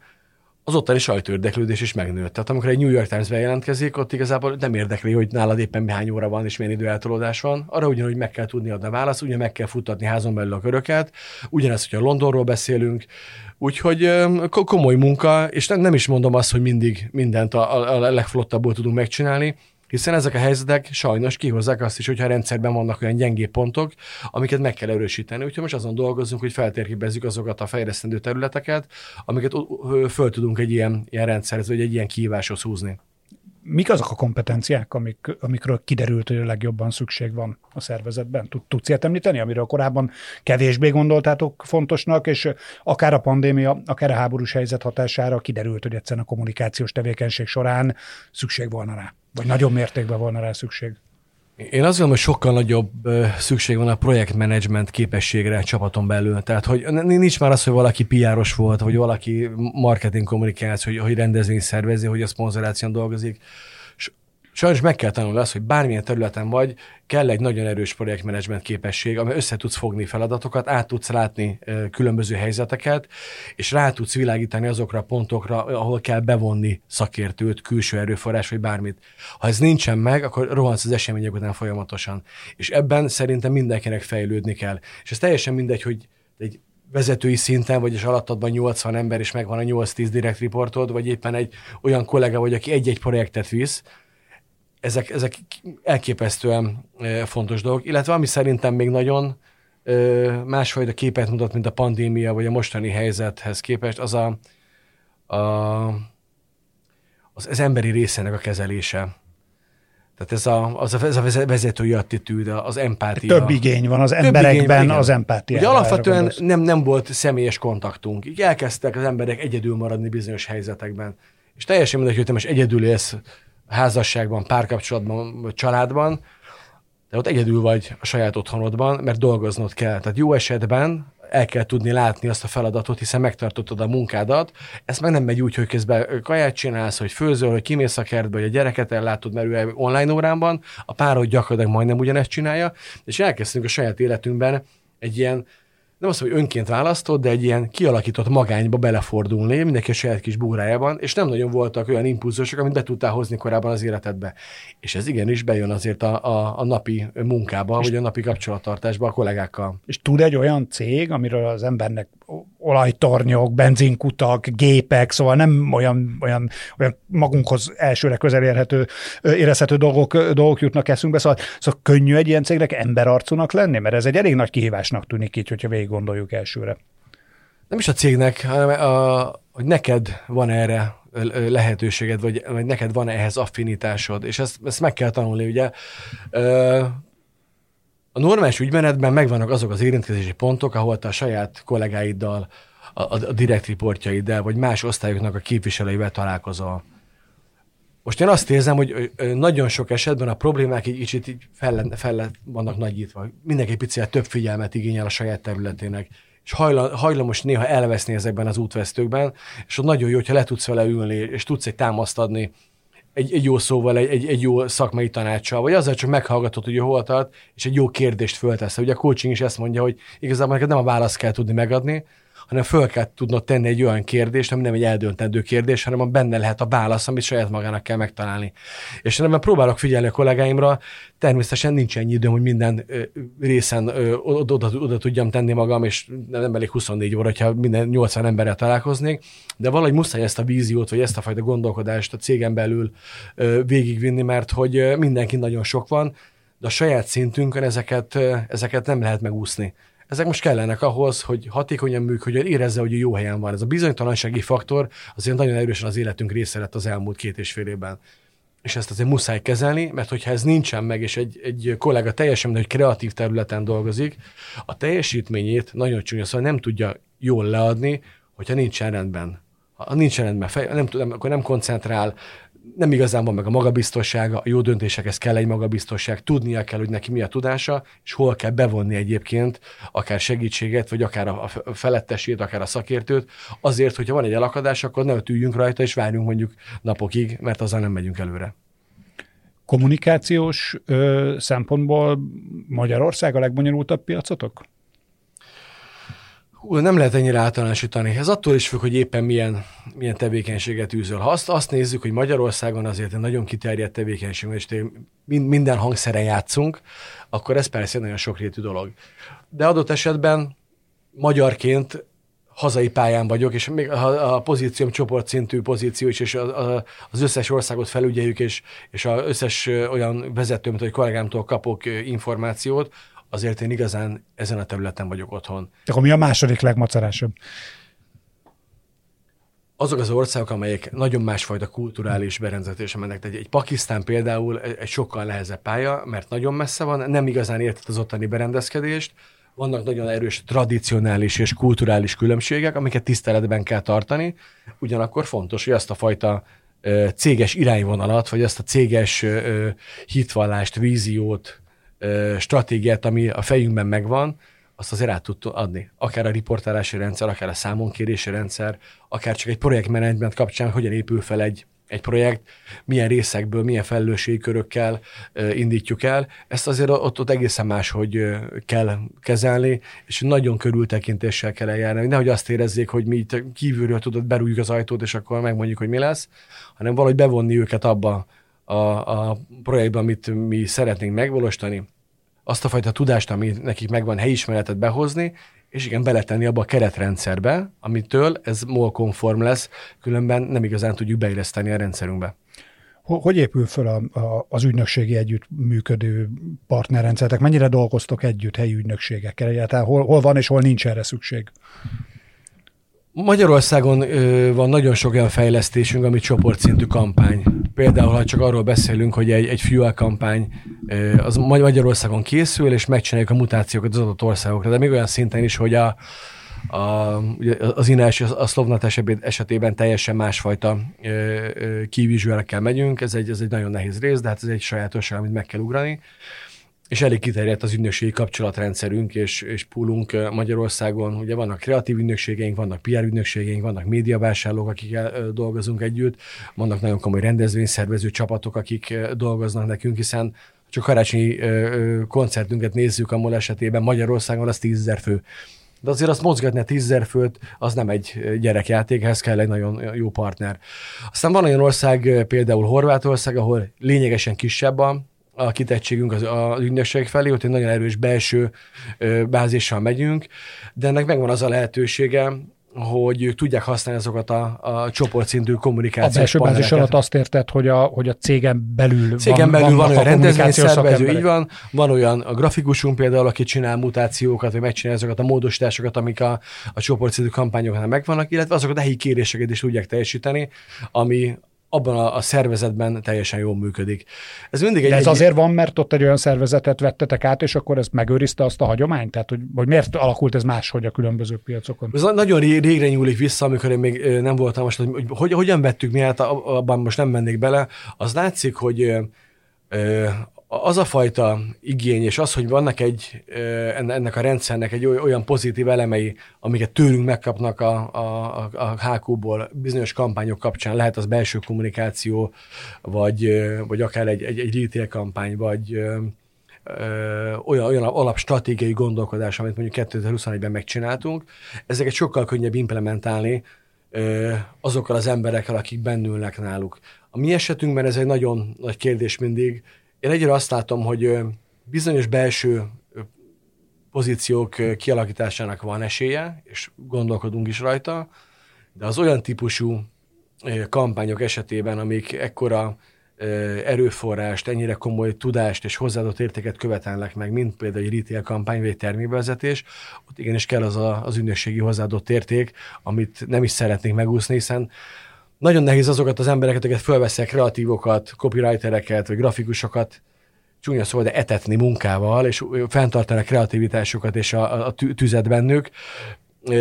az ottani sajtóérdeklődés is megnőtt. Tehát amikor egy New York Times bejelentkezik, ott igazából nem érdekli, hogy nálad éppen hány óra van és milyen időeltolódás van. Arra ugyanúgy meg kell tudni adni a választ, ugyan meg kell futtatni házon belül a köröket. Ugyanez, hogyha Londonról beszélünk, Úgyhogy komoly munka, és nem, nem is mondom azt, hogy mindig mindent a, a legflottabbul tudunk megcsinálni, hiszen ezek a helyzetek sajnos kihozzák azt is, hogyha a rendszerben vannak olyan gyengé pontok, amiket meg kell erősíteni. Úgyhogy most azon dolgozunk, hogy feltérképezzük azokat a fejlesztendő területeket, amiket föl tudunk egy ilyen, ilyen rendszerhez, vagy egy ilyen kihíváshoz húzni mik azok a kompetenciák, amik, amikről kiderült, hogy a legjobban szükség van a szervezetben? Tudsz ilyet említeni, amiről korábban kevésbé gondoltátok fontosnak, és akár a pandémia, akár a háborús helyzet hatására kiderült, hogy egyszerűen a kommunikációs tevékenység során szükség volna rá, vagy nagyobb mértékben volna rá szükség? Én azt gondolom, hogy sokkal nagyobb szükség van a projektmenedzsment képességre a csapaton belül. Tehát, hogy nincs már az, hogy valaki piáros volt, vagy valaki marketing kommunikáció, hogy, hogy rendezvény szervezi, hogy a szponzoráción dolgozik sajnos meg kell tanulni azt, hogy bármilyen területen vagy, kell egy nagyon erős projektmenedzsment képesség, ami össze tudsz fogni feladatokat, át tudsz látni különböző helyzeteket, és rá tudsz világítani azokra a pontokra, ahol kell bevonni szakértőt, külső erőforrás, vagy bármit. Ha ez nincsen meg, akkor rohansz az események után folyamatosan. És ebben szerintem mindenkinek fejlődni kell. És ez teljesen mindegy, hogy egy vezetői szinten, vagy és alattadban 80 ember, és megvan a 8-10 direct reportod, vagy éppen egy olyan kollega vagy, aki egy-egy projektet visz, ezek, ezek elképesztően fontos dolgok, illetve ami szerintem még nagyon másfajta képet mutat, mint a pandémia, vagy a mostani helyzethez képest, az a, a az, az emberi részének a kezelése. Tehát ez a, az a, ez a vezetői attitűd, az empátia. Több igény van az Több emberekben van, az empátia. Ugye alapvetően nem, nem volt személyes kontaktunk. Így elkezdtek az emberek egyedül maradni bizonyos helyzetekben. És teljesen mindegy, hogy te most egyedül élsz házasságban, párkapcsolatban, családban, de ott egyedül vagy a saját otthonodban, mert dolgoznod kell. Tehát jó esetben el kell tudni látni azt a feladatot, hiszen megtartottad a munkádat. Ez meg nem megy úgy, hogy közben kaját csinálsz, hogy főzöl, hogy kimész a kertbe, hogy a gyereket ellátod, mert ő online óránban, a párod gyakorlatilag majdnem ugyanezt csinálja, és elkezdtünk a saját életünkben egy ilyen nem azt, hogy önként választott, de egy ilyen kialakított magányba belefordulni, mindenki a saját kis búrájában, és nem nagyon voltak olyan impulzusok, amit be tudtál hozni korábban az életedbe. És ez igenis bejön azért a, a, a napi munkába, vagy a napi kapcsolattartásba a kollégákkal. És tud egy olyan cég, amiről az embernek olajtornyok, benzinkutak, gépek, szóval nem olyan, olyan, olyan magunkhoz elsőre közel érhető, érezhető dolgok, dolgok jutnak eszünkbe, szóval, szóval könnyű egy ilyen cégnek emberarcúnak lenni, mert ez egy elég nagy kihívásnak tűnik így, hogyha végig gondoljuk elsőre. Nem is a cégnek, hanem a, hogy neked van erre lehetőséged, vagy, vagy neked van ehhez affinitásod, és ezt, ezt meg kell tanulni, ugye. A normális ügymenetben megvannak azok az érintkezési pontok, ahol te a saját kollégáiddal, a, a, a direkt riportjaiddal, vagy más osztályoknak a képviselőivel találkozol. Most én azt érzem, hogy nagyon sok esetben a problémák egy kicsit így fel, fel vannak nagyítva. Mindenki picit több figyelmet igényel a saját területének és hajlamos néha elveszni ezekben az útvesztőkben, és ott nagyon jó, hogyha le tudsz vele ülni, és tudsz egy támaszt adni, egy, egy jó szóval, egy, egy, egy jó szakmai tanácssal, vagy azzal csak meghallgatod, hogy hol tart, és egy jó kérdést föltesz. Ugye a coaching is ezt mondja, hogy igazából neked nem a választ kell tudni megadni, hanem föl kell tudnod tenni egy olyan kérdést, ami nem egy eldöntendő kérdés, hanem a benne lehet a válasz, amit saját magának kell megtalálni. És én ebben próbálok figyelni a kollégáimra, természetesen nincs ennyi időm, hogy minden részen oda, oda, oda tudjam tenni magam, és nem elég 24 óra, ha minden 80 emberrel találkoznék, de valahogy muszáj ezt a víziót, vagy ezt a fajta gondolkodást a cégen belül végigvinni, mert hogy mindenki nagyon sok van, de a saját szintünkön ezeket, ezeket nem lehet megúszni. Ezek most kellenek ahhoz, hogy hatékonyan működjön, érezze, hogy jó helyen van. Ez a bizonytalansági faktor azért nagyon erősen az életünk része lett az elmúlt két és fél évben. És ezt azért muszáj kezelni, mert hogyha ez nincsen meg, és egy, egy kollega teljesen hogy kreatív területen dolgozik, a teljesítményét nagyon csúnya, szóval nem tudja jól leadni, hogyha nincsen rendben. Ha nincsen rendben, fej, nem, nem, akkor nem koncentrál, nem igazán van meg a magabiztossága, a jó döntésekhez kell egy magabiztosság, tudnia kell, hogy neki mi a tudása, és hol kell bevonni egyébként akár segítséget, vagy akár a felettesét, akár a szakértőt, azért, hogyha van egy elakadás, akkor ne üljünk rajta, és várjunk mondjuk napokig, mert azzal nem megyünk előre. Kommunikációs ö, szempontból Magyarország a legbonyolultabb piacotok? Nem lehet ennyire általánosítani. Ez attól is függ, hogy éppen milyen, milyen tevékenységet űzöl. Ha azt, azt nézzük, hogy Magyarországon azért egy nagyon kiterjedt tevékenység, és minden hangszeren játszunk, akkor ez persze egy nagyon sokrétű dolog. De adott esetben magyarként hazai pályán vagyok, és még a, a pozícióm csoportszintű pozíció is, és a, a, az összes országot felügyeljük, és, és az összes olyan vezetőm, hogy kollégámtól kapok információt, azért én igazán ezen a területen vagyok otthon. Akkor mi a második legmacerásabb? azok az országok, amelyek nagyon másfajta kulturális berendezésen mennek. Tehát egy Pakisztán például egy sokkal nehezebb pálya, mert nagyon messze van, nem igazán értett az ottani berendezkedést, vannak nagyon erős tradicionális és kulturális különbségek, amiket tiszteletben kell tartani, ugyanakkor fontos, hogy azt a fajta céges irányvonalat, vagy azt a céges hitvallást, víziót, stratégiát, ami a fejünkben megvan, azt azért át tud adni. Akár a riportálási rendszer, akár a számonkérési rendszer, akár csak egy projektmenedzsment kapcsán, hogyan épül fel egy, egy projekt, milyen részekből, milyen felelősségkörökkel uh, indítjuk el. Ezt azért ott, ott egészen más, hogy kell kezelni, és nagyon körültekintéssel kell eljárni. Nehogy azt érezzék, hogy mi itt kívülről tudod, berújjuk az ajtót, és akkor megmondjuk, hogy mi lesz, hanem valahogy bevonni őket abba, a, a projektben, amit mi szeretnénk megvalósítani, azt a fajta tudást, ami nekik megvan, helyismeretet behozni, és igen, beletenni abba a keretrendszerbe, amitől ez MOL konform lesz, különben nem igazán tudjuk beilleszteni a rendszerünkbe. Hogy épül föl a, a, az ügynökségi együttműködő partnerrendszerek? Mennyire dolgoztok együtt helyi ügynökségekkel? Egyáltalán hol, hol van és hol nincs erre szükség? Magyarországon ö, van nagyon sok olyan fejlesztésünk, ami csoportszintű kampány. Például, ha csak arról beszélünk, hogy egy, egy fuel kampány az Magyarországon készül, és megcsináljuk a mutációkat az adott országokra, de még olyan szinten is, hogy a, a, az Inás, a Szlovnat esetében teljesen másfajta kivizsgálekkel megyünk, ez egy, ez egy nagyon nehéz rész, de hát ez egy sajátosság, amit meg kell ugrani és elég kiterjedt az ügynökségi kapcsolatrendszerünk és, és poolunk Magyarországon. Ugye vannak kreatív ügynökségeink, vannak PR ügynökségeink, vannak médiavásárlók, akikkel dolgozunk együtt, vannak nagyon komoly rendezvényszervező csapatok, akik dolgoznak nekünk, hiszen csak karácsonyi koncertünket nézzük a MOL esetében, Magyarországon az 10 fő. De azért azt mozgatni a tízzer főt, az nem egy gyerekjáték, ehhez kell egy nagyon jó partner. Aztán van olyan ország, például Horvátország, ahol lényegesen kisebb a a kitettségünk az, az ügynökség felé, ott egy nagyon erős belső bázissal megyünk, de ennek megvan az a lehetősége, hogy tudják használni azokat a, a csoportszintű kommunikációs A belső bázis alatt azt érted, hogy a, hogy a cégen belül cégen van, belül van olyan rendezvényszervező, így van, van olyan a grafikusunk például, aki csinál mutációkat, vagy megcsinálja azokat a módosításokat, amik a, a csoportszintű kampányoknál megvannak, illetve azokat a helyi kéréseket is tudják teljesíteni, ami, abban a, a szervezetben teljesen jól működik. Ez mindig egy, De ez egy... azért van, mert ott egy olyan szervezetet vettetek át, és akkor ez megőrizte azt a hagyományt? Tehát, hogy, hogy miért alakult ez máshogy a különböző piacokon? Ez nagyon régre nyúlik vissza, amikor én még nem voltam most, hogy, hogy hogyan vettük mi át, abban most nem mennék bele. Az látszik, hogy az a fajta igény, és az, hogy vannak egy, ennek a rendszernek egy olyan pozitív elemei, amiket tőlünk megkapnak a, a, a HQ-ból bizonyos kampányok kapcsán, lehet az belső kommunikáció, vagy, vagy akár egy, egy, egy retail kampány, vagy olyan, olyan alapstratégiai gondolkodás, amit mondjuk 2021-ben megcsináltunk, ezeket sokkal könnyebb implementálni azokkal az emberekkel, akik bennülnek náluk. A mi esetünkben ez egy nagyon nagy kérdés mindig. Én egyre azt látom, hogy bizonyos belső pozíciók kialakításának van esélye, és gondolkodunk is rajta, de az olyan típusú kampányok esetében, amik ekkora erőforrást, ennyire komoly tudást és hozzáadott értéket követelnek meg, mint például egy retail kampány vagy egy termékbevezetés, ott igenis kell az a, az ünnepségi hozzáadott érték, amit nem is szeretnénk megúszni, hiszen nagyon nehéz azokat az embereket, akiket fölveszek, kreatívokat, copywritereket, vagy grafikusokat, csúnya szó, de etetni munkával, és fenntartani a kreativitásukat és a, a tüzet bennük,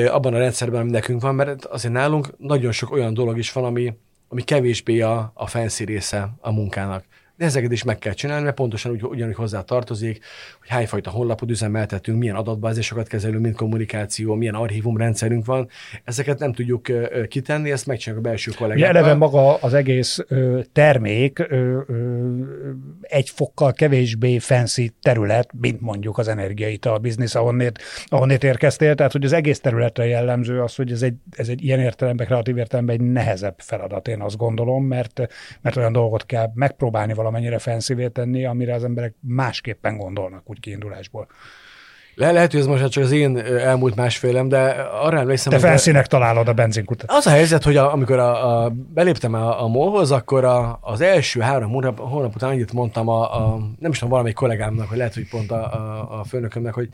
abban a rendszerben, ami nekünk van, mert azért nálunk nagyon sok olyan dolog is van, ami, ami kevésbé a, a fancy része a munkának de ezeket is meg kell csinálni, mert pontosan úgy, ugyanúgy hozzá tartozik, hogy hányfajta honlapot üzemeltetünk, milyen adatbázisokat kezelünk, mint kommunikáció, milyen archívumrendszerünk van. Ezeket nem tudjuk kitenni, ezt megcsináljuk a belső kollégákkal. Ugye eleve maga az egész ö, termék ö, ö, egy fokkal kevésbé fancy terület, mint mondjuk az energiaital biznisz, ahonnét, ahonnét érkeztél. Tehát, hogy az egész területre jellemző az, hogy ez egy, ez egy ilyen értelemben, kreatív értelemben egy nehezebb feladat, én azt gondolom, mert, mert olyan dolgot kell megpróbálni valamennyire fenszivé tenni, amire az emberek másképpen gondolnak úgy kiindulásból. Le, lehet, hogy ez most csak az én elmúlt másfélem, de arra emlékszem, Te felszínek találod a benzinkutat. Az a helyzet, hogy a, amikor a, a, beléptem a, a molhoz, akkor a, az első három hónap, hónap után annyit mondtam a, a, nem is tudom, valamelyik kollégámnak, hogy lehet, hogy pont a, a, a főnökömnek, hogy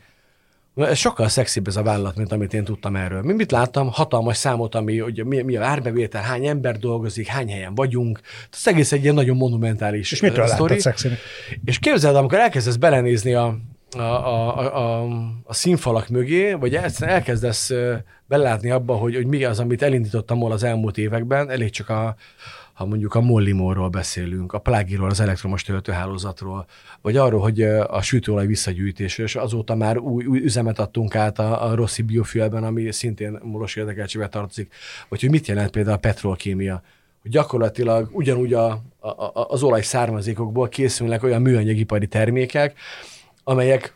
ez sokkal szexibb ez a vállalat, mint amit én tudtam erről. Mi mit láttam? Hatalmas számot, ami, hogy mi, mi a árbevétel, hány ember dolgozik, hány helyen vagyunk. Ez egész egy ilyen nagyon monumentális És mitől sztori. szexinek? És képzeld, amikor elkezdesz belenézni a, a, a, a, a színfalak mögé, vagy elkezdesz belátni abba, hogy, hogy mi az, amit elindítottam az elmúlt években, elég csak a, ha mondjuk a Mollimorról beszélünk, a Plágiról, az elektromos töltőhálózatról, vagy arról, hogy a sütőolaj visszagyűjtésről, és azóta már új, új üzemet adtunk át a, a Rossi biofuelben, ami szintén molos érdekeltségbe tartozik, vagy hogy mit jelent például a petrolkémia, hogy gyakorlatilag ugyanúgy a, a, az olaj származékokból készülnek olyan műanyagipari termékek, amelyek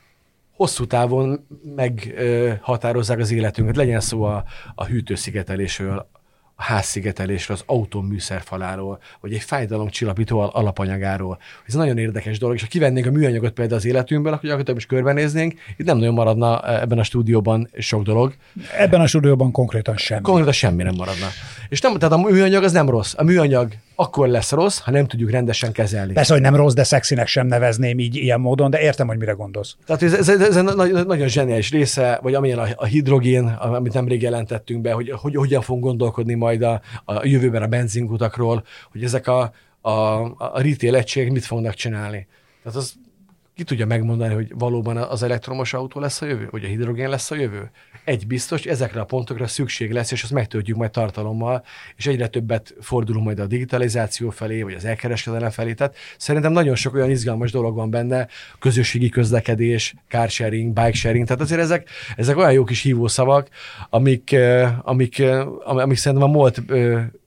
hosszú távon meghatározzák az életünket. Legyen szó a, a hűtőszigetelésről, a házszigetelésről, az autó műszerfaláról, vagy egy fájdalomcsillapító alapanyagáról. Ez nagyon érdekes dolog, és ha kivennénk a műanyagot például az életünkből, akkor gyakorlatilag is körbenéznénk, itt nem nagyon maradna e, ebben a stúdióban sok dolog. Ebben a stúdióban konkrétan semmi. Konkrétan semmi nem maradna. És nem, tehát a műanyag az nem rossz. A műanyag akkor lesz rossz, ha nem tudjuk rendesen kezelni. Persze, hogy nem rossz, de szexinek sem nevezném így ilyen módon, de értem, hogy mire gondolsz. Tehát ez, ez, ez, ez nagyon zseniális része, vagy amilyen a, a hidrogén, amit nemrég jelentettünk be, hogy, hogy hogyan fogunk gondolkodni majd a, a jövőben a benzinkutakról, hogy ezek a, a, a retail egységek mit fognak csinálni. Tehát az ki tudja megmondani, hogy valóban az elektromos autó lesz a jövő, vagy a hidrogén lesz a jövő? Egy biztos, hogy ezekre a pontokra szükség lesz, és azt megtöltjük majd tartalommal, és egyre többet fordulunk majd a digitalizáció felé, vagy az elkereskedelem felé. Tehát szerintem nagyon sok olyan izgalmas dolog van benne, közösségi közlekedés, car sharing, bike sharing, tehát azért ezek, ezek olyan jó kis hívószavak, amik, amik, amik szerintem a MOLT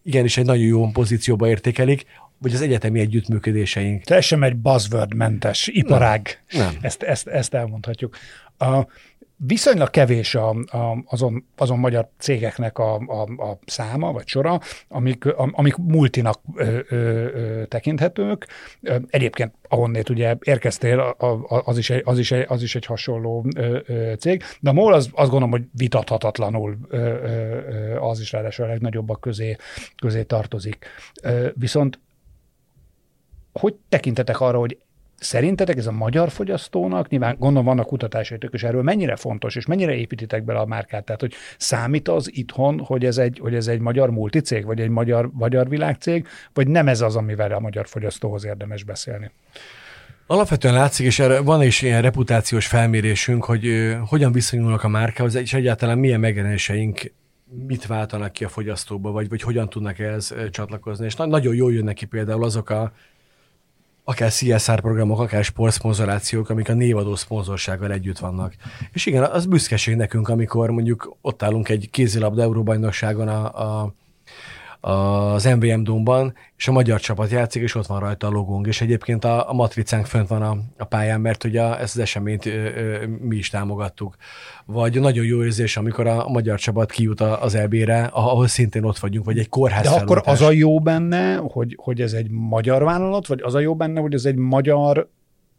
igenis egy nagyon jó pozícióba értékelik, vagy az egyetemi együttműködéseink. Teljesen egy buzzword-mentes iparág. Nem. Nem. Ezt, ezt, ezt elmondhatjuk. A, viszonylag kevés a, a, azon, azon magyar cégeknek a, a, a száma, vagy sora, amik, amik multinak ö, ö, ö, tekinthetők. Egyébként ahonnét ugye érkeztél, az is egy, az is egy, az is egy hasonló ö, ö, cég, de a MOL az, azt gondolom, hogy vitathatatlanul ö, ö, az is ráadásul a legnagyobbak közé, közé tartozik. Viszont hogy tekintetek arra, hogy Szerintetek ez a magyar fogyasztónak, nyilván gondolom vannak kutatásaitok, és erről mennyire fontos, és mennyire építitek bele a márkát? Tehát, hogy számít az itthon, hogy ez egy, hogy ez egy magyar multicég, vagy egy magyar, magyar világcég, vagy nem ez az, amivel a magyar fogyasztóhoz érdemes beszélni? Alapvetően látszik, és van is ilyen reputációs felmérésünk, hogy hogyan viszonyulnak a márkához, és egyáltalán milyen megjelenéseink mit váltanak ki a fogyasztóba, vagy, vagy hogyan tudnak ehhez csatlakozni. És na- nagyon jól jönnek ki például azok a akár CSR programok, akár sportszponzorációk, amik a névadó szponzorsággal együtt vannak. És igen, az büszkeség nekünk, amikor mondjuk ott állunk egy kézilabda Euróbajnokságon a, a az MVM Domban, és a magyar csapat játszik, és ott van rajta a logónk, és egyébként a, a matricánk fönt van a, a pályán, mert ugye ezt az eseményt ö, ö, mi is támogattuk. Vagy nagyon jó érzés, amikor a, a magyar csapat kijut az EB-re, ahol szintén ott vagyunk, vagy egy kórház De akkor az a jó benne, hogy, hogy ez egy magyar vállalat, vagy az a jó benne, hogy ez egy magyar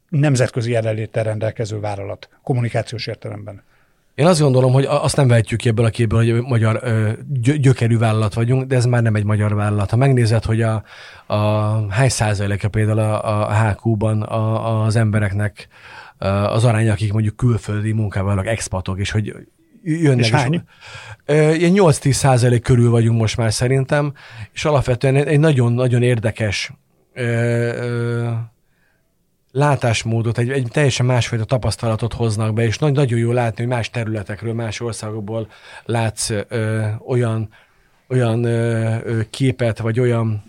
nemzetközi jelenléttel rendelkező vállalat kommunikációs értelemben? Én azt gondolom, hogy azt nem vehetjük ki ebből a képből, hogy magyar gyökerű vállalat vagyunk, de ez már nem egy magyar vállalat. Ha megnézed, hogy a, a hány százaléka például a, a HQ-ban a, az embereknek az aránya, akik mondjuk külföldi munkával expatok, és hogy jönnek. És hány? Ilyen 8-10 százalék körül vagyunk most már szerintem, és alapvetően egy nagyon-nagyon érdekes ö, ö, látásmódot, egy, egy teljesen másfajta tapasztalatot hoznak be, és nagy, nagyon jó látni, hogy más területekről, más országokból látsz ö, olyan, olyan ö, képet, vagy olyan,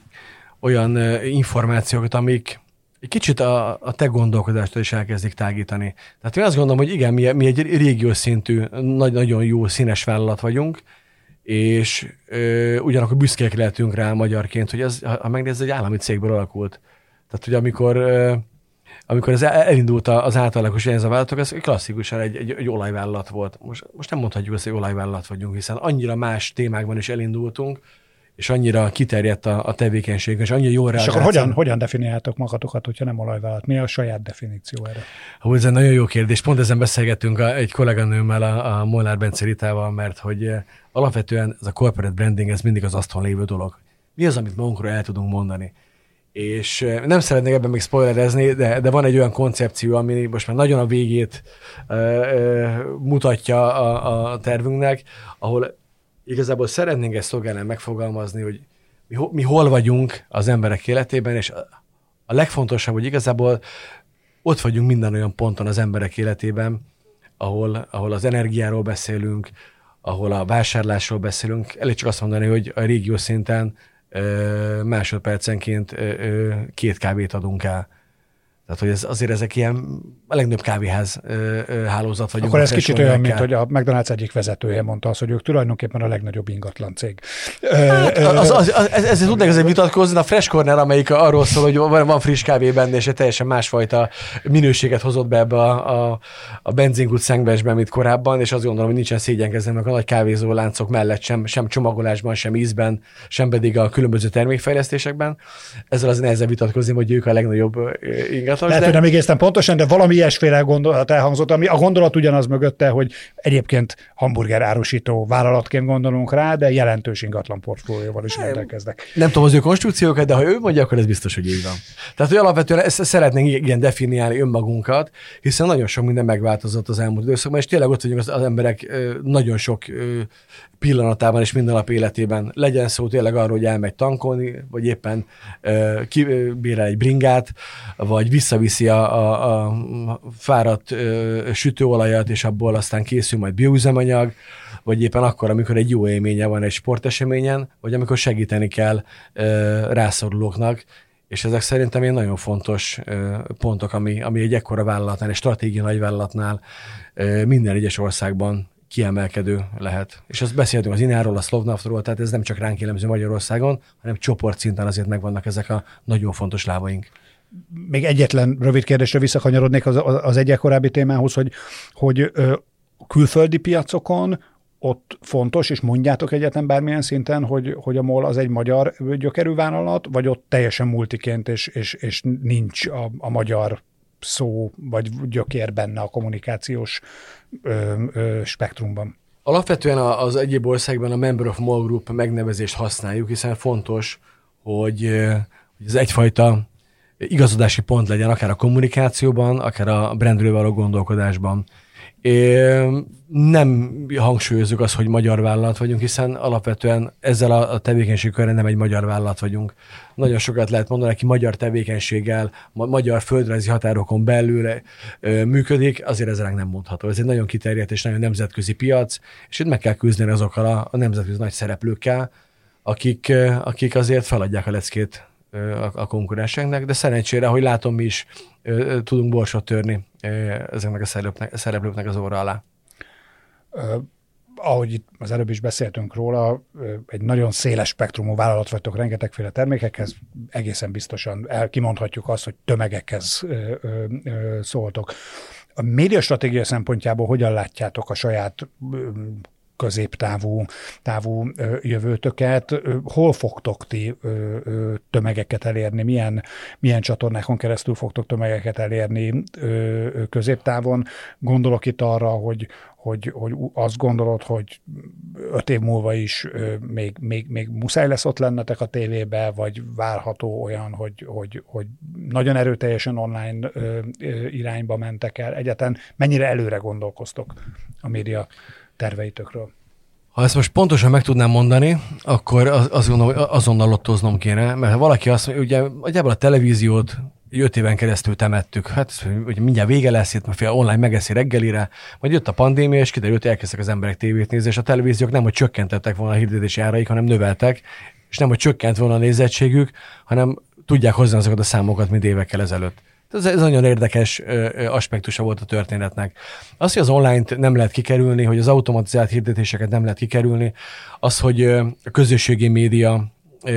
olyan információkat, amik egy kicsit a, a te gondolkodástól is elkezdik tágítani. Tehát én azt gondolom, hogy igen, mi, mi egy régiós szintű, nagy, nagyon jó színes vállalat vagyunk, és ö, ugyanakkor büszkék lehetünk rá magyarként, hogy ez, ha megnézed, egy állami cégből alakult. Tehát, hogy amikor ö, amikor ez elindult az általagos ez a vállalatok, ez klasszikusan egy, egy, egy olajvállalat volt. Most, most nem mondhatjuk azt, hogy olajvállalat vagyunk, hiszen annyira más témákban is elindultunk, és annyira kiterjedt a, a tevékenység, és annyira jól És akkor hogyan, hogyan definiáltok magatokat, hogyha nem olajvállalat? Mi a saját definíció erre? Hú, ez egy nagyon jó kérdés. Pont ezen beszélgettünk a, egy kolléganőmmel, a, a Molnár Bence Ritával, mert hogy eh, alapvetően ez a corporate branding, ez mindig az asztalon lévő dolog. Mi az, amit magunkról el tudunk mondani? És nem szeretnék ebben még spoilerezni, de, de van egy olyan koncepció, ami most már nagyon a végét uh, uh, mutatja a, a tervünknek, ahol igazából szeretnénk ezt szolgálni megfogalmazni, hogy mi, mi hol vagyunk az emberek életében, és a legfontosabb, hogy igazából ott vagyunk minden olyan ponton az emberek életében, ahol, ahol az energiáról beszélünk, ahol a vásárlásról beszélünk. Elég csak azt mondani, hogy a régió szinten másodpercenként két kávét adunk el. Tehát, hogy ez, azért ezek ilyen a legnagyobb kávéház ö, ö, hálózat vagyunk. Akkor ez kicsit olyan, mint hogy a McDonald's egyik vezetője mondta azt, hogy ők tulajdonképpen a legnagyobb ingatlan cég. Hát, az, az, az, ez, ez tudnék azért vitatkozni, a Fresh Corner, amelyik arról szól, hogy van, van friss kávé benne, és egy teljesen másfajta minőséget hozott be ebbe a, a, a benzinkút szengbesbe, mint korábban, és azt gondolom, hogy nincsen szégyenkezni, a nagy kávézó láncok mellett sem, sem csomagolásban, sem ízben, sem pedig a különböző termékfejlesztésekben. Ezzel az nehezebb vitatkozni, hogy ők a legnagyobb ingatlan fontos. Lehet, de... hogy nem egészen pontosan, de valami ilyesféle gondolat elhangzott, ami a gondolat ugyanaz mögötte, hogy egyébként hamburger árusító vállalatként gondolunk rá, de jelentős ingatlan portfólióval is rendelkeznek. Nem tudom az ő konstrukciókat, de ha ő mondja, akkor ez biztos, hogy így van. Tehát, hogy alapvetően ezt szeretnénk igen definiálni önmagunkat, hiszen nagyon sok minden megváltozott az elmúlt időszakban, és tényleg ott vagyunk az, az emberek nagyon sok pillanatában és minden nap életében. Legyen szó tényleg arról, hogy elmegy tankolni, vagy éppen uh, kibérel egy bringát, vagy visszaviszi a, a, a fáradt uh, sütőolajat, és abból aztán készül majd bioüzemanyag, vagy éppen akkor, amikor egy jó élménye van egy sporteseményen, vagy amikor segíteni kell uh, rászorulóknak, és ezek szerintem én nagyon fontos uh, pontok, ami, ami egy ekkora vállalatnál, egy stratégiai nagyvállalatnál uh, minden egyes országban kiemelkedő lehet. És azt beszéltünk az Ináról, a Slovnaftról, tehát ez nem csak ránk jellemző Magyarországon, hanem csoportszinten azért megvannak ezek a nagyon fontos lábaink. Még egyetlen rövid kérdésre visszakanyarodnék az, az egyik korábbi témához, hogy, hogy ö, külföldi piacokon ott fontos, és mondjátok egyetlen bármilyen szinten, hogy, hogy a MOL az egy magyar gyökerű vállalat, vagy ott teljesen multiként, és, és, és nincs a, a magyar szó vagy gyökér benne a kommunikációs ö, ö, spektrumban. Alapvetően az egyéb országban a Member of Mall Group megnevezést használjuk, hiszen fontos, hogy, hogy ez egyfajta igazodási pont legyen, akár a kommunikációban, akár a brandről való gondolkodásban. É, nem hangsúlyozzuk azt, hogy magyar vállalat vagyunk, hiszen alapvetően ezzel a tevékenységkörrel nem egy magyar vállalat vagyunk. Nagyon sokat lehet mondani, aki magyar tevékenységgel, ma- magyar földrajzi határokon belül ö, működik, azért ezzel nem mondható. Ez egy nagyon kiterjedt és nagyon nemzetközi piac, és itt meg kell küzdeni azokkal a, a nemzetközi nagy szereplőkkel, akik, akik azért feladják a leckét a, a konkurenseknek, de szerencsére, hogy látom, mi is tudunk borsot törni ezeknek a szereplőknek, szereplőknek az óra alá. ahogy itt az előbb is beszéltünk róla, egy nagyon széles spektrumú vállalat vagytok rengetegféle termékekhez, egészen biztosan el, kimondhatjuk azt, hogy tömegekhez szóltok. A médiastratégia szempontjából hogyan látjátok a saját középtávú távú jövőtöket, hol fogtok ti tömegeket elérni, milyen, milyen csatornákon keresztül fogtok tömegeket elérni középtávon. Gondolok itt arra, hogy, hogy, hogy azt gondolod, hogy öt év múlva is még, még, még muszáj lesz ott lennetek a tévébe, vagy várható olyan, hogy, hogy, hogy nagyon erőteljesen online irányba mentek el. Egyetlen mennyire előre gondolkoztok a média terveitökről? Ha ezt most pontosan meg tudnám mondani, akkor az, azt gondolom, hogy azonnal lottoznom kéne, mert ha valaki azt mondja, ugye nagyjából a televíziót öt éven keresztül temettük. Hát ugye mindjárt vége lesz, itt fél online megeszi reggelire, majd jött a pandémia, és kiderült, hogy elkezdtek az emberek tévét nézni, és a televíziók nem, hogy csökkentettek volna a hirdetési áraik, hanem növeltek, és nem, hogy csökkent volna a nézettségük, hanem tudják hozni azokat a számokat, mint évekkel ezelőtt. Ez, ez nagyon érdekes aspektusa volt a történetnek. Az, hogy az online-t nem lehet kikerülni, hogy az automatizált hirdetéseket nem lehet kikerülni, az, hogy a közösségi média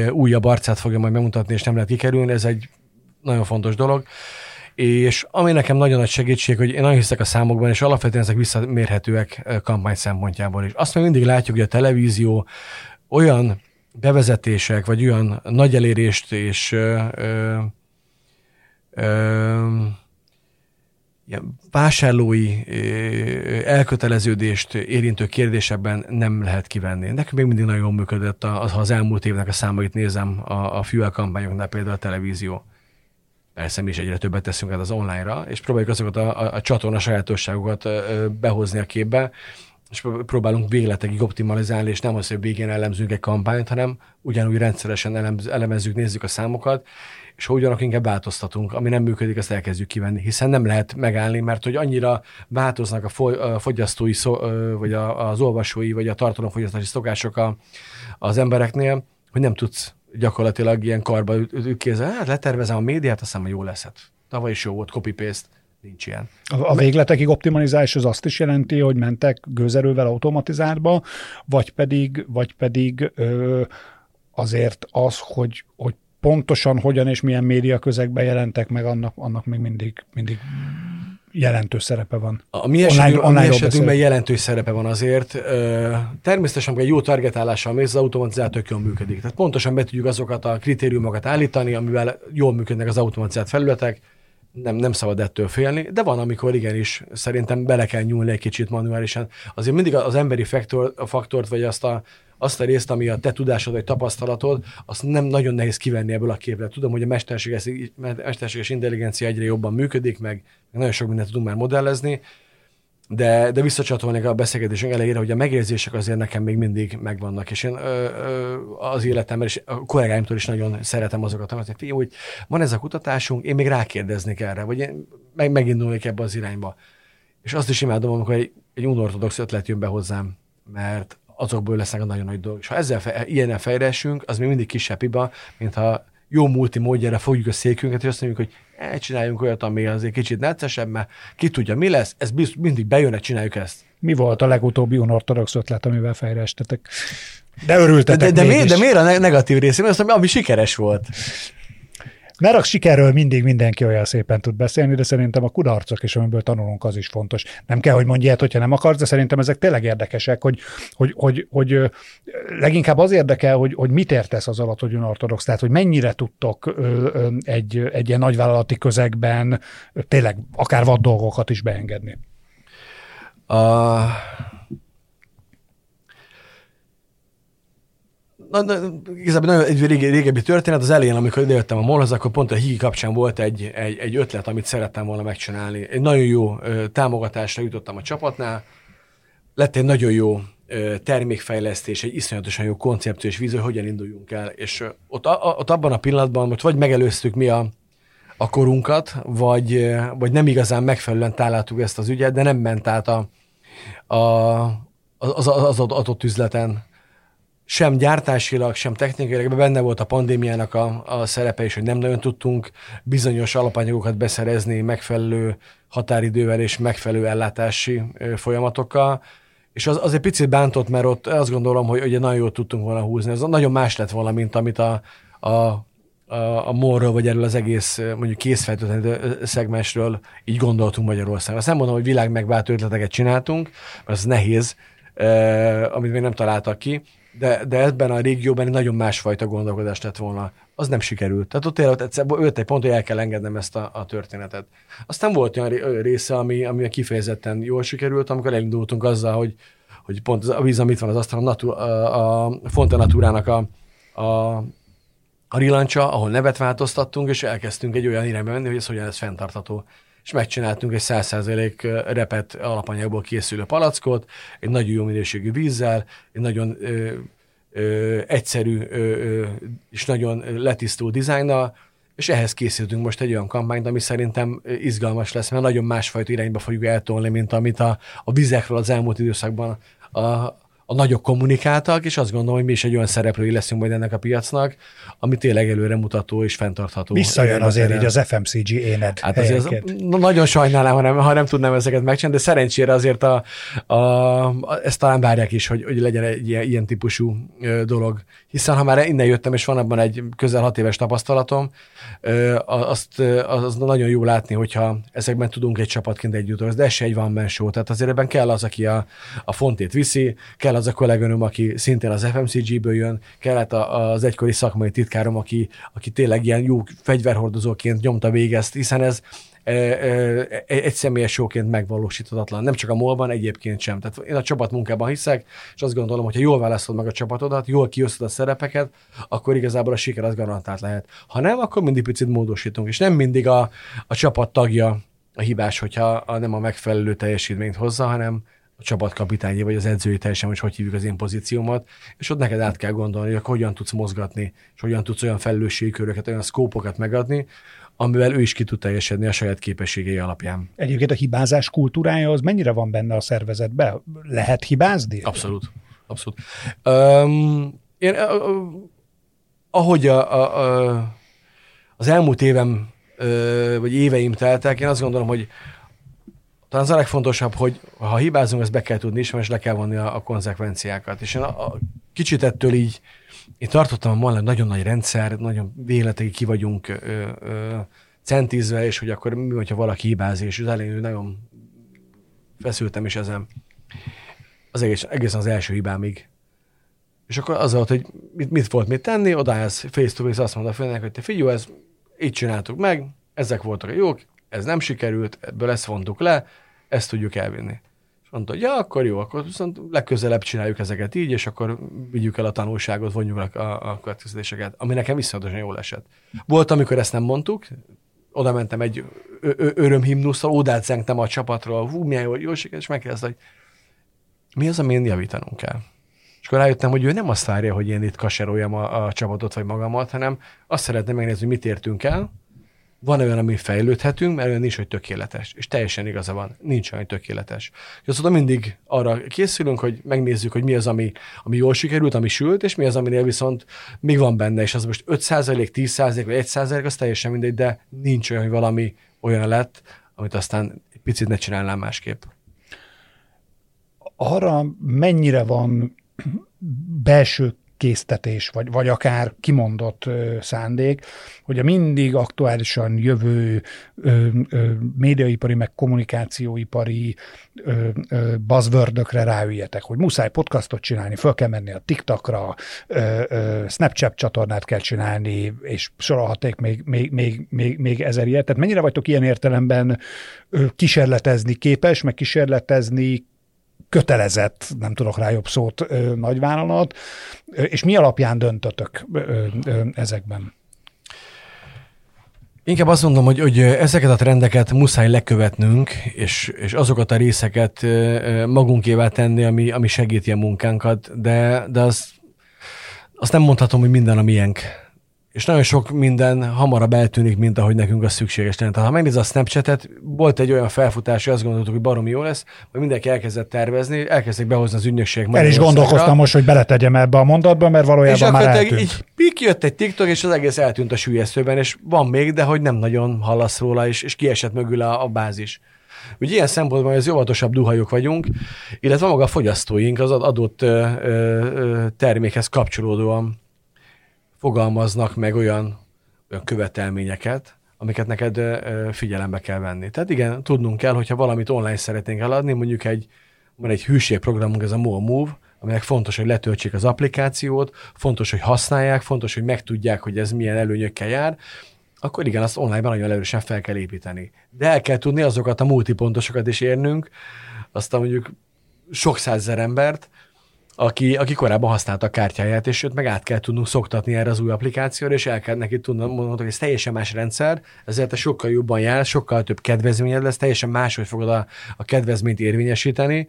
újabb arcát fogja majd bemutatni, és nem lehet kikerülni, ez egy nagyon fontos dolog. És ami nekem nagyon nagy segítség, hogy én nagyon hiszek a számokban, és alapvetően ezek visszamérhetőek kampány szempontjából is. Azt még mindig látjuk, hogy a televízió olyan bevezetések, vagy olyan nagy elérést és ö, ö, vásárlói elköteleződést érintő kérdésekben nem lehet kivenni. Nekünk még mindig nagyon működött, az, ha az elmúlt évnek a számait nézem a, a fuel kampányoknál, például a televízió. Persze mi is egyre többet teszünk az online-ra, és próbáljuk azokat a, a, a csatorna sajátosságokat behozni a képbe, és próbálunk végletekig optimalizálni, és nem az, hogy végén elemzünk egy kampányt, hanem ugyanúgy rendszeresen elemz, elemezzük, nézzük a számokat, és ha ugyanakkor inkább változtatunk, ami nem működik, azt elkezdjük kivenni, hiszen nem lehet megállni, mert hogy annyira változnak a fogyasztói, vagy az olvasói, vagy a tartalomfogyasztási szokások a, az embereknél, hogy nem tudsz gyakorlatilag ilyen karba kézzel, hát letervezem a médiát, azt hiszem, jó lesz. Hát, tavaly is jó volt, copy-paste, nincs ilyen. A, a végletekig optimalizálás az azt is jelenti, hogy mentek gőzerővel automatizáltba, vagy pedig, vagy pedig ö, azért az, hogy, hogy pontosan hogyan és milyen média közegben jelentek meg, annak, annak még mindig, mindig jelentős szerepe van. A mi esetünkben, online, online esetünkben jelentős szerepe van azért. Természetesen, egy jó targetálással mész, az automatizált tök jól működik. Tehát pontosan be tudjuk azokat a kritériumokat állítani, amivel jól működnek az automatizált felületek, nem, nem szabad ettől félni, de van, amikor igenis szerintem bele kell nyúlni egy kicsit manuálisan. Azért mindig az emberi faktor, a faktort, vagy azt a azt a részt, ami a te tudásod vagy tapasztalatod, azt nem nagyon nehéz kivenni ebből a képre. Tudom, hogy a mesterséges, mesterséges intelligencia egyre jobban működik, meg, nagyon sok mindent tudunk már modellezni, de, de visszacsatolnék a beszélgetésünk elejére, hogy a megérzések azért nekem még mindig megvannak, és én ö, ö, az életemben, és a kollégáimtól is nagyon szeretem azokat, hogy hogy van ez a kutatásunk, én még rákérdeznék erre, vagy én meg, megindulnék ebbe az irányba. És azt is imádom, amikor egy, egy unortodox ötlet jön be hozzám, mert azokból lesznek a nagyon nagy dolgok. És ha ezzel fe, ilyenen fejlesünk, az még mindig kisebb hiba, mint ha jó multi módjára fogjuk a székünket, és azt mondjuk, hogy csináljunk olyat, ami azért kicsit neccesebb, mert ki tudja, mi lesz, ez biztos, mindig bejön, csináljuk ezt. Mi volt a legutóbbi unortodox ötlet, amivel fejlesztetek? De örültetek De, de, de, miért, de miért a negatív része? Mert azt, ami sikeres volt. Mert a sikerről mindig mindenki olyan szépen tud beszélni, de szerintem a kudarcok is, amiből tanulunk, az is fontos. Nem kell, hogy mondj ilyet, hogyha nem akarsz, de szerintem ezek tényleg érdekesek, hogy, hogy, hogy, hogy leginkább az érdekel, hogy, hogy mit értesz az alatt, hogy unortodox, tehát hogy mennyire tudtok egy, egy ilyen nagyvállalati közegben tényleg akár vad dolgokat is beengedni. Uh, na, na, igazából nagyon egy rége, régebbi történet, az elején, amikor idejöttem a molhoz, akkor pont a hígi kapcsán volt egy, egy, egy ötlet, amit szerettem volna megcsinálni. Egy nagyon jó ö, támogatásra jutottam a csapatnál, lett egy nagyon jó ö, termékfejlesztés, egy iszonyatosan jó koncepció és vízió, hogy hogyan induljunk el. És ö, ott, a, ott abban a pillanatban, hogy vagy megelőztük mi a, a korunkat, vagy, vagy nem igazán megfelelően találtuk ezt az ügyet, de nem ment át a, a, az, az, az adott üzleten sem gyártásilag, sem technikailag, benne volt a pandémiának a, a szerepe is, hogy nem nagyon tudtunk bizonyos alapanyagokat beszerezni megfelelő határidővel és megfelelő ellátási folyamatokkal, és az, az egy picit bántott, mert ott azt gondolom, hogy ugye nagyon jól tudtunk volna húzni. Ez nagyon más lett volna, mint amit a, a, a, a morról, vagy erről az egész mondjuk készfejtőtlenítő szegmensről így gondoltunk Magyarországon. Azt nem mondom, hogy világ megváltó ötleteket csináltunk, mert az nehéz, eh, amit még nem találtak ki, de, de ebben a régióban egy nagyon másfajta gondolkodás lett volna. Az nem sikerült. Tehát ott tényleg egyszer jött egy pont, hogy el kell engednem ezt a, a történetet. Aztán volt olyan része, ami, ami kifejezetten jól sikerült, amikor elindultunk azzal, hogy, hogy pont a víz, amit van az asztalon, a, a, a Fonte Natúrának a, a, a rilancsa, ahol nevet változtattunk, és elkezdtünk egy olyan irányba menni, hogy ez hogyan lesz fenntartható és megcsináltunk egy 100% repet alapanyagból készülő palackot, egy nagyon jó minőségű vízzel, egy nagyon ö, ö, egyszerű ö, ö, és nagyon letisztult dizájnnal, és ehhez készítünk most egy olyan kampányt, ami szerintem izgalmas lesz, mert nagyon másfajta irányba fogjuk eltolni, mint amit a, a vizekről az elmúlt időszakban a, a nagyok kommunikáltak, és azt gondolom, hogy mi is egy olyan szereplői leszünk majd ennek a piacnak, ami tényleg előremutató és fenntartható. Visszajön azért így az FMCG éned. Hát azért az, nagyon sajnálnám, ha nem, ha nem tudnám ezeket megcsinálni, de szerencsére azért a, a, a, ezt talán várják is, hogy, hogy legyen egy ilyen, ilyen típusú dolog. Hiszen ha már innen jöttem, és van abban egy közel hat éves tapasztalatom, azt az nagyon jó látni, hogyha ezekben tudunk egy csapatként együtt, de ez se egy van show. Tehát azért ebben kell az, aki a, a fontét viszi, kell kell az a kolléganőm, aki szintén az FMCG-ből jön, kellett az egykori szakmai titkárom, aki, aki tényleg ilyen jó fegyverhordozóként nyomta végezt, hiszen ez e, e, egy személyes showként megvalósíthatatlan. Nem csak a molban, egyébként sem. Tehát én a csapatmunkában hiszek, és azt gondolom, hogy ha jól választod meg a csapatodat, jól kiosztod a szerepeket, akkor igazából a siker az garantált lehet. Ha nem, akkor mindig picit módosítunk, és nem mindig a, a csapat tagja a hibás, hogyha a, nem a megfelelő teljesítményt hozza, hanem a csapatkapitányi vagy az edzői teljesen, hogy hogy hívjuk az én pozíciómat, és ott neked át kell gondolni, hogy hogyan tudsz mozgatni, és hogyan tudsz olyan felelősségköröket, olyan szkópokat megadni, amivel ő is ki tud teljesedni a saját képességei alapján. Egyébként a hibázás kultúrája az mennyire van benne a szervezetben? Lehet hibázni? Abszolút. Abszolút. Um, én, uh, ahogy a, a, a, az elmúlt évem, uh, vagy éveim teltek, én azt gondolom, hogy talán az a legfontosabb, hogy ha hibázunk, ezt be kell tudni ismerni, és le kell vonni a, a konzekvenciákat. És én a, a, kicsit ettől így, én tartottam a nagyon nagy rendszer, nagyon véletekig ki vagyunk ö, ö, centízve, és hogy akkor mi, hogyha valaki hibázik, és az elején nagyon feszültem is ezen. Az egész, egészen az első hibámig. És akkor az volt, hogy mit, mit volt mit tenni, odaállsz face to face, azt mondta a főnek, hogy te figyelj, ez így csináltuk meg, ezek voltak a jók, ez nem sikerült, ebből ezt vontuk le, ezt tudjuk elvinni. És mondta, hogy ja, akkor jó, akkor viszont legközelebb csináljuk ezeket így, és akkor vigyük el a tanulságot, vonjuk a, a következtetéseket, ami nekem viszonyatosan jól esett. Volt, amikor ezt nem mondtuk, oda mentem egy örömhimnusszal, ódát zengtem a csapatról, hú, milyen jó, jó siker, és megkérdezte, hogy mi az, amin javítanunk kell. És akkor rájöttem, hogy ő nem azt várja, hogy én itt kaseroljam a, a csapatot vagy magamat, hanem azt szeretné megnézni, hogy mit értünk el, van olyan, ami fejlődhetünk, mert olyan nincs, hogy tökéletes. És teljesen igaza van, nincs olyan, tökéletes. És azt mindig arra készülünk, hogy megnézzük, hogy mi az, ami, ami jól sikerült, ami sült, és mi az, aminél viszont még van benne, és az most 5 10 vagy 1 az teljesen mindegy, de nincs olyan, hogy valami olyan lett, amit aztán egy picit ne csinálnám másképp. Arra mennyire van belső késztetés, vagy, vagy akár kimondott ö, szándék, hogy a mindig aktuálisan jövő ö, ö, médiaipari, meg kommunikációipari ö, ö, buzzwordökre ráüljetek, hogy muszáj podcastot csinálni, föl kell menni a TikTokra, ö, ö, Snapchat csatornát kell csinálni, és sorolhaték még, még, még, még, még ezer ilyet. Tehát mennyire vagytok ilyen értelemben ö, kísérletezni képes, meg kísérletezni kötelezett, nem tudok rá jobb szót, nagyvállalat, és mi alapján döntötök ezekben? Inkább azt mondom, hogy, hogy ezeket a trendeket muszáj lekövetnünk, és, és azokat a részeket magunkévá tenni, ami, ami segíti a munkánkat, de, de az, azt nem mondhatom, hogy minden a miénk és nagyon sok minden hamarabb eltűnik, mint ahogy nekünk az szükséges lenne. Tehát ha megnéz a Snapchat-et, volt egy olyan felfutás, hogy azt gondoltuk, hogy baromi jó lesz, hogy mindenki elkezdett tervezni, elkezdték behozni az ügynökség. El is gondolkoztam most, hogy beletegyem ebbe a mondatba, mert valójában és már eltűnt. Így, így jött egy TikTok, és az egész eltűnt a sülyeztőben, és van még, de hogy nem nagyon hallasz róla, és, és kiesett mögül a, a bázis. Ugye ilyen szempontból az óvatosabb duhajok vagyunk, illetve maga a fogyasztóink az adott ö, ö, termékhez kapcsolódóan fogalmaznak meg olyan, olyan követelményeket, amiket neked figyelembe kell venni. Tehát igen, tudnunk kell, hogyha valamit online szeretnénk eladni, mondjuk egy, van egy hűségprogramunk, ez a Move, aminek fontos, hogy letöltsék az applikációt, fontos, hogy használják, fontos, hogy megtudják, hogy ez milyen előnyökkel jár, akkor igen, azt online-ban nagyon erősen fel kell építeni. De el kell tudni azokat a multipontosokat is érnünk, azt a mondjuk sok százezer embert, aki, aki korábban használta a kártyáját, és őt meg át kell tudnunk szoktatni erre az új applikációra, és el kell neki tudnunk mondani, hogy ez teljesen más rendszer, ezért te sokkal jobban jár, sokkal több kedvezményed lesz, teljesen máshogy fogod a, a kedvezményt érvényesíteni,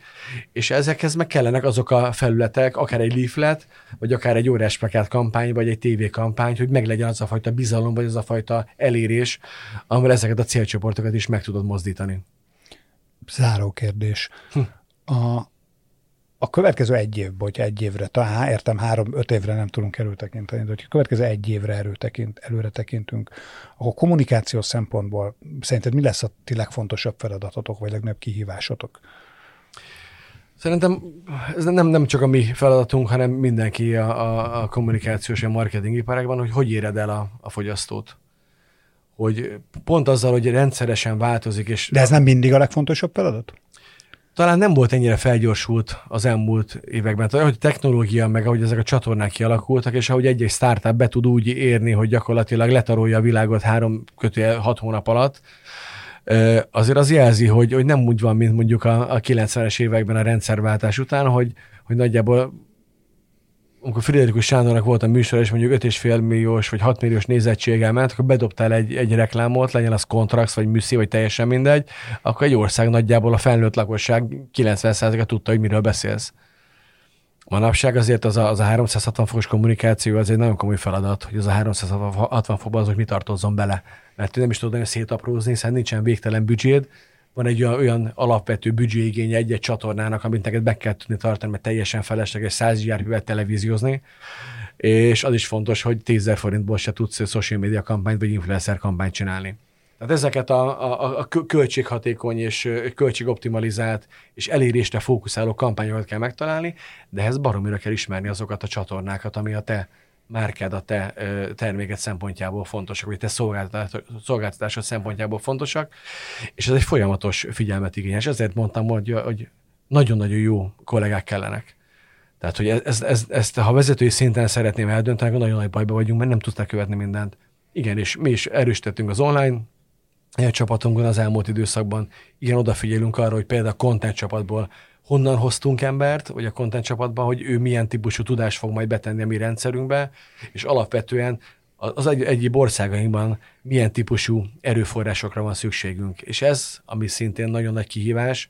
és ezekhez meg kellenek azok a felületek, akár egy leaflet, vagy akár egy órás plakát kampány, vagy egy TV kampány, hogy meglegyen az a fajta bizalom, vagy az a fajta elérés, amivel ezeket a célcsoportokat is meg tudod mozdítani. Záró kérdés. Hm. A, a következő egy évben, hogyha egy évre, talán értem, három-öt évre nem tudunk előtekinteni, de hogyha a következő egy évre előtekint, előre tekintünk, akkor kommunikációs szempontból szerinted mi lesz a ti legfontosabb feladatotok, vagy legnagyobb kihívásotok? Szerintem ez nem, nem csak a mi feladatunk, hanem mindenki a, a, a kommunikációs, a marketing iparágban, hogy hogy éred el a, a fogyasztót. Hogy pont azzal, hogy rendszeresen változik. És De ez nem mindig a legfontosabb feladat? Talán nem volt ennyire felgyorsult az elmúlt években. Tehát, hogy technológia, meg ahogy ezek a csatornák kialakultak, és ahogy egy-egy startup be tud úgy érni, hogy gyakorlatilag letarolja a világot három kötője hat hónap alatt, azért az jelzi, hogy, hogy nem úgy van, mint mondjuk a, a 90-es években a rendszerváltás után, hogy, hogy nagyjából amikor Friderikus Sándornak volt a műsor, és mondjuk 5,5 milliós vagy 6 milliós nézettséggel ment, akkor bedobtál egy, egy reklámot, legyen az kontrakt, vagy műszi, vagy teljesen mindegy, akkor egy ország nagyjából a felnőtt lakosság 90%-a tudta, hogy miről beszélsz. Manapság azért az a, az a 360 fokos kommunikáció az egy nagyon komoly feladat, hogy az a 360 fokban az, hogy mi tartozzon bele. Mert nem is tudod szétaprózni, hiszen nincsen végtelen büdzséd, van egy olyan, alapvető büdzséigény egy-egy csatornának, amit neked be kell tudni tartani, mert teljesen felesleges 100 járművet televíziózni, és az is fontos, hogy 10 forintból se tudsz social media kampányt vagy influencer kampányt csinálni. Tehát ezeket a, a, a költséghatékony és költségoptimalizált és elérésre fókuszáló kampányokat kell megtalálni, de ehhez baromira kell ismerni azokat a csatornákat, ami a te márkád a te terméket szempontjából fontosak, vagy te szolgáltatásod szempontjából fontosak, és ez egy folyamatos figyelmet igényes. Ezért mondtam, hogy, hogy nagyon-nagyon jó kollégák kellenek. Tehát, hogy ezt, ezt, ezt, ha vezetői szinten szeretném eldönteni, akkor nagyon nagy bajba vagyunk, mert nem tudták követni mindent. Igen, és mi is erősítettünk az online csapatunkon az elmúlt időszakban. Igen, odafigyelünk arra, hogy például a content csapatból honnan hoztunk embert, vagy a content csapatban, hogy ő milyen típusú tudást fog majd betenni a mi rendszerünkbe, és alapvetően az egy, egyéb országainkban milyen típusú erőforrásokra van szükségünk. És ez, ami szintén nagyon nagy kihívás,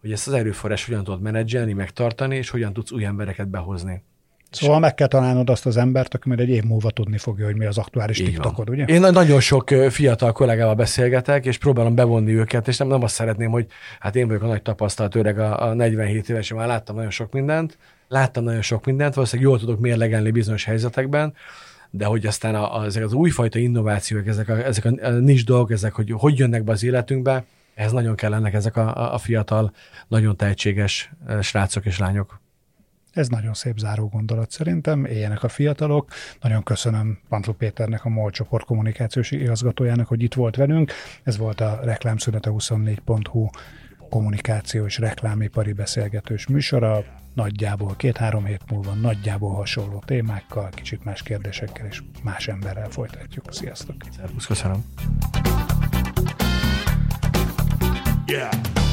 hogy ezt az erőforrás hogyan tudod menedzselni, megtartani, és hogyan tudsz új embereket behozni. Szóval meg kell találnod azt az embert, aki majd egy év múlva tudni fogja, hogy mi az aktuális Így TikTokod, ugye? Én nagyon sok fiatal kollégával beszélgetek, és próbálom bevonni őket, és nem, nem azt szeretném, hogy hát én vagyok a nagy tapasztalat öreg a, a 47 éves, már láttam nagyon sok mindent, láttam nagyon sok mindent, valószínűleg jól tudok mérlegelni bizonyos helyzetekben, de hogy aztán a, a, ezek az újfajta innovációk, ezek a, ezek a, a nincs dolgok, ezek, hogy hogy jönnek be az életünkbe, ehhez nagyon kellenek ezek a, a fiatal, nagyon tehetséges srácok és lányok. Ez nagyon szép záró gondolat szerintem, éljenek a fiatalok. Nagyon köszönöm Pantlu Péternek, a MOL csoport kommunikációs igazgatójának, hogy itt volt velünk. Ez volt a Reklámszünet a 24.hu kommunikáció és reklámipari beszélgetős műsora. Nagyjából két-három hét múlva nagyjából hasonló témákkal, kicsit más kérdésekkel és más emberrel folytatjuk. Sziasztok! Szervusz, köszönöm! Yeah.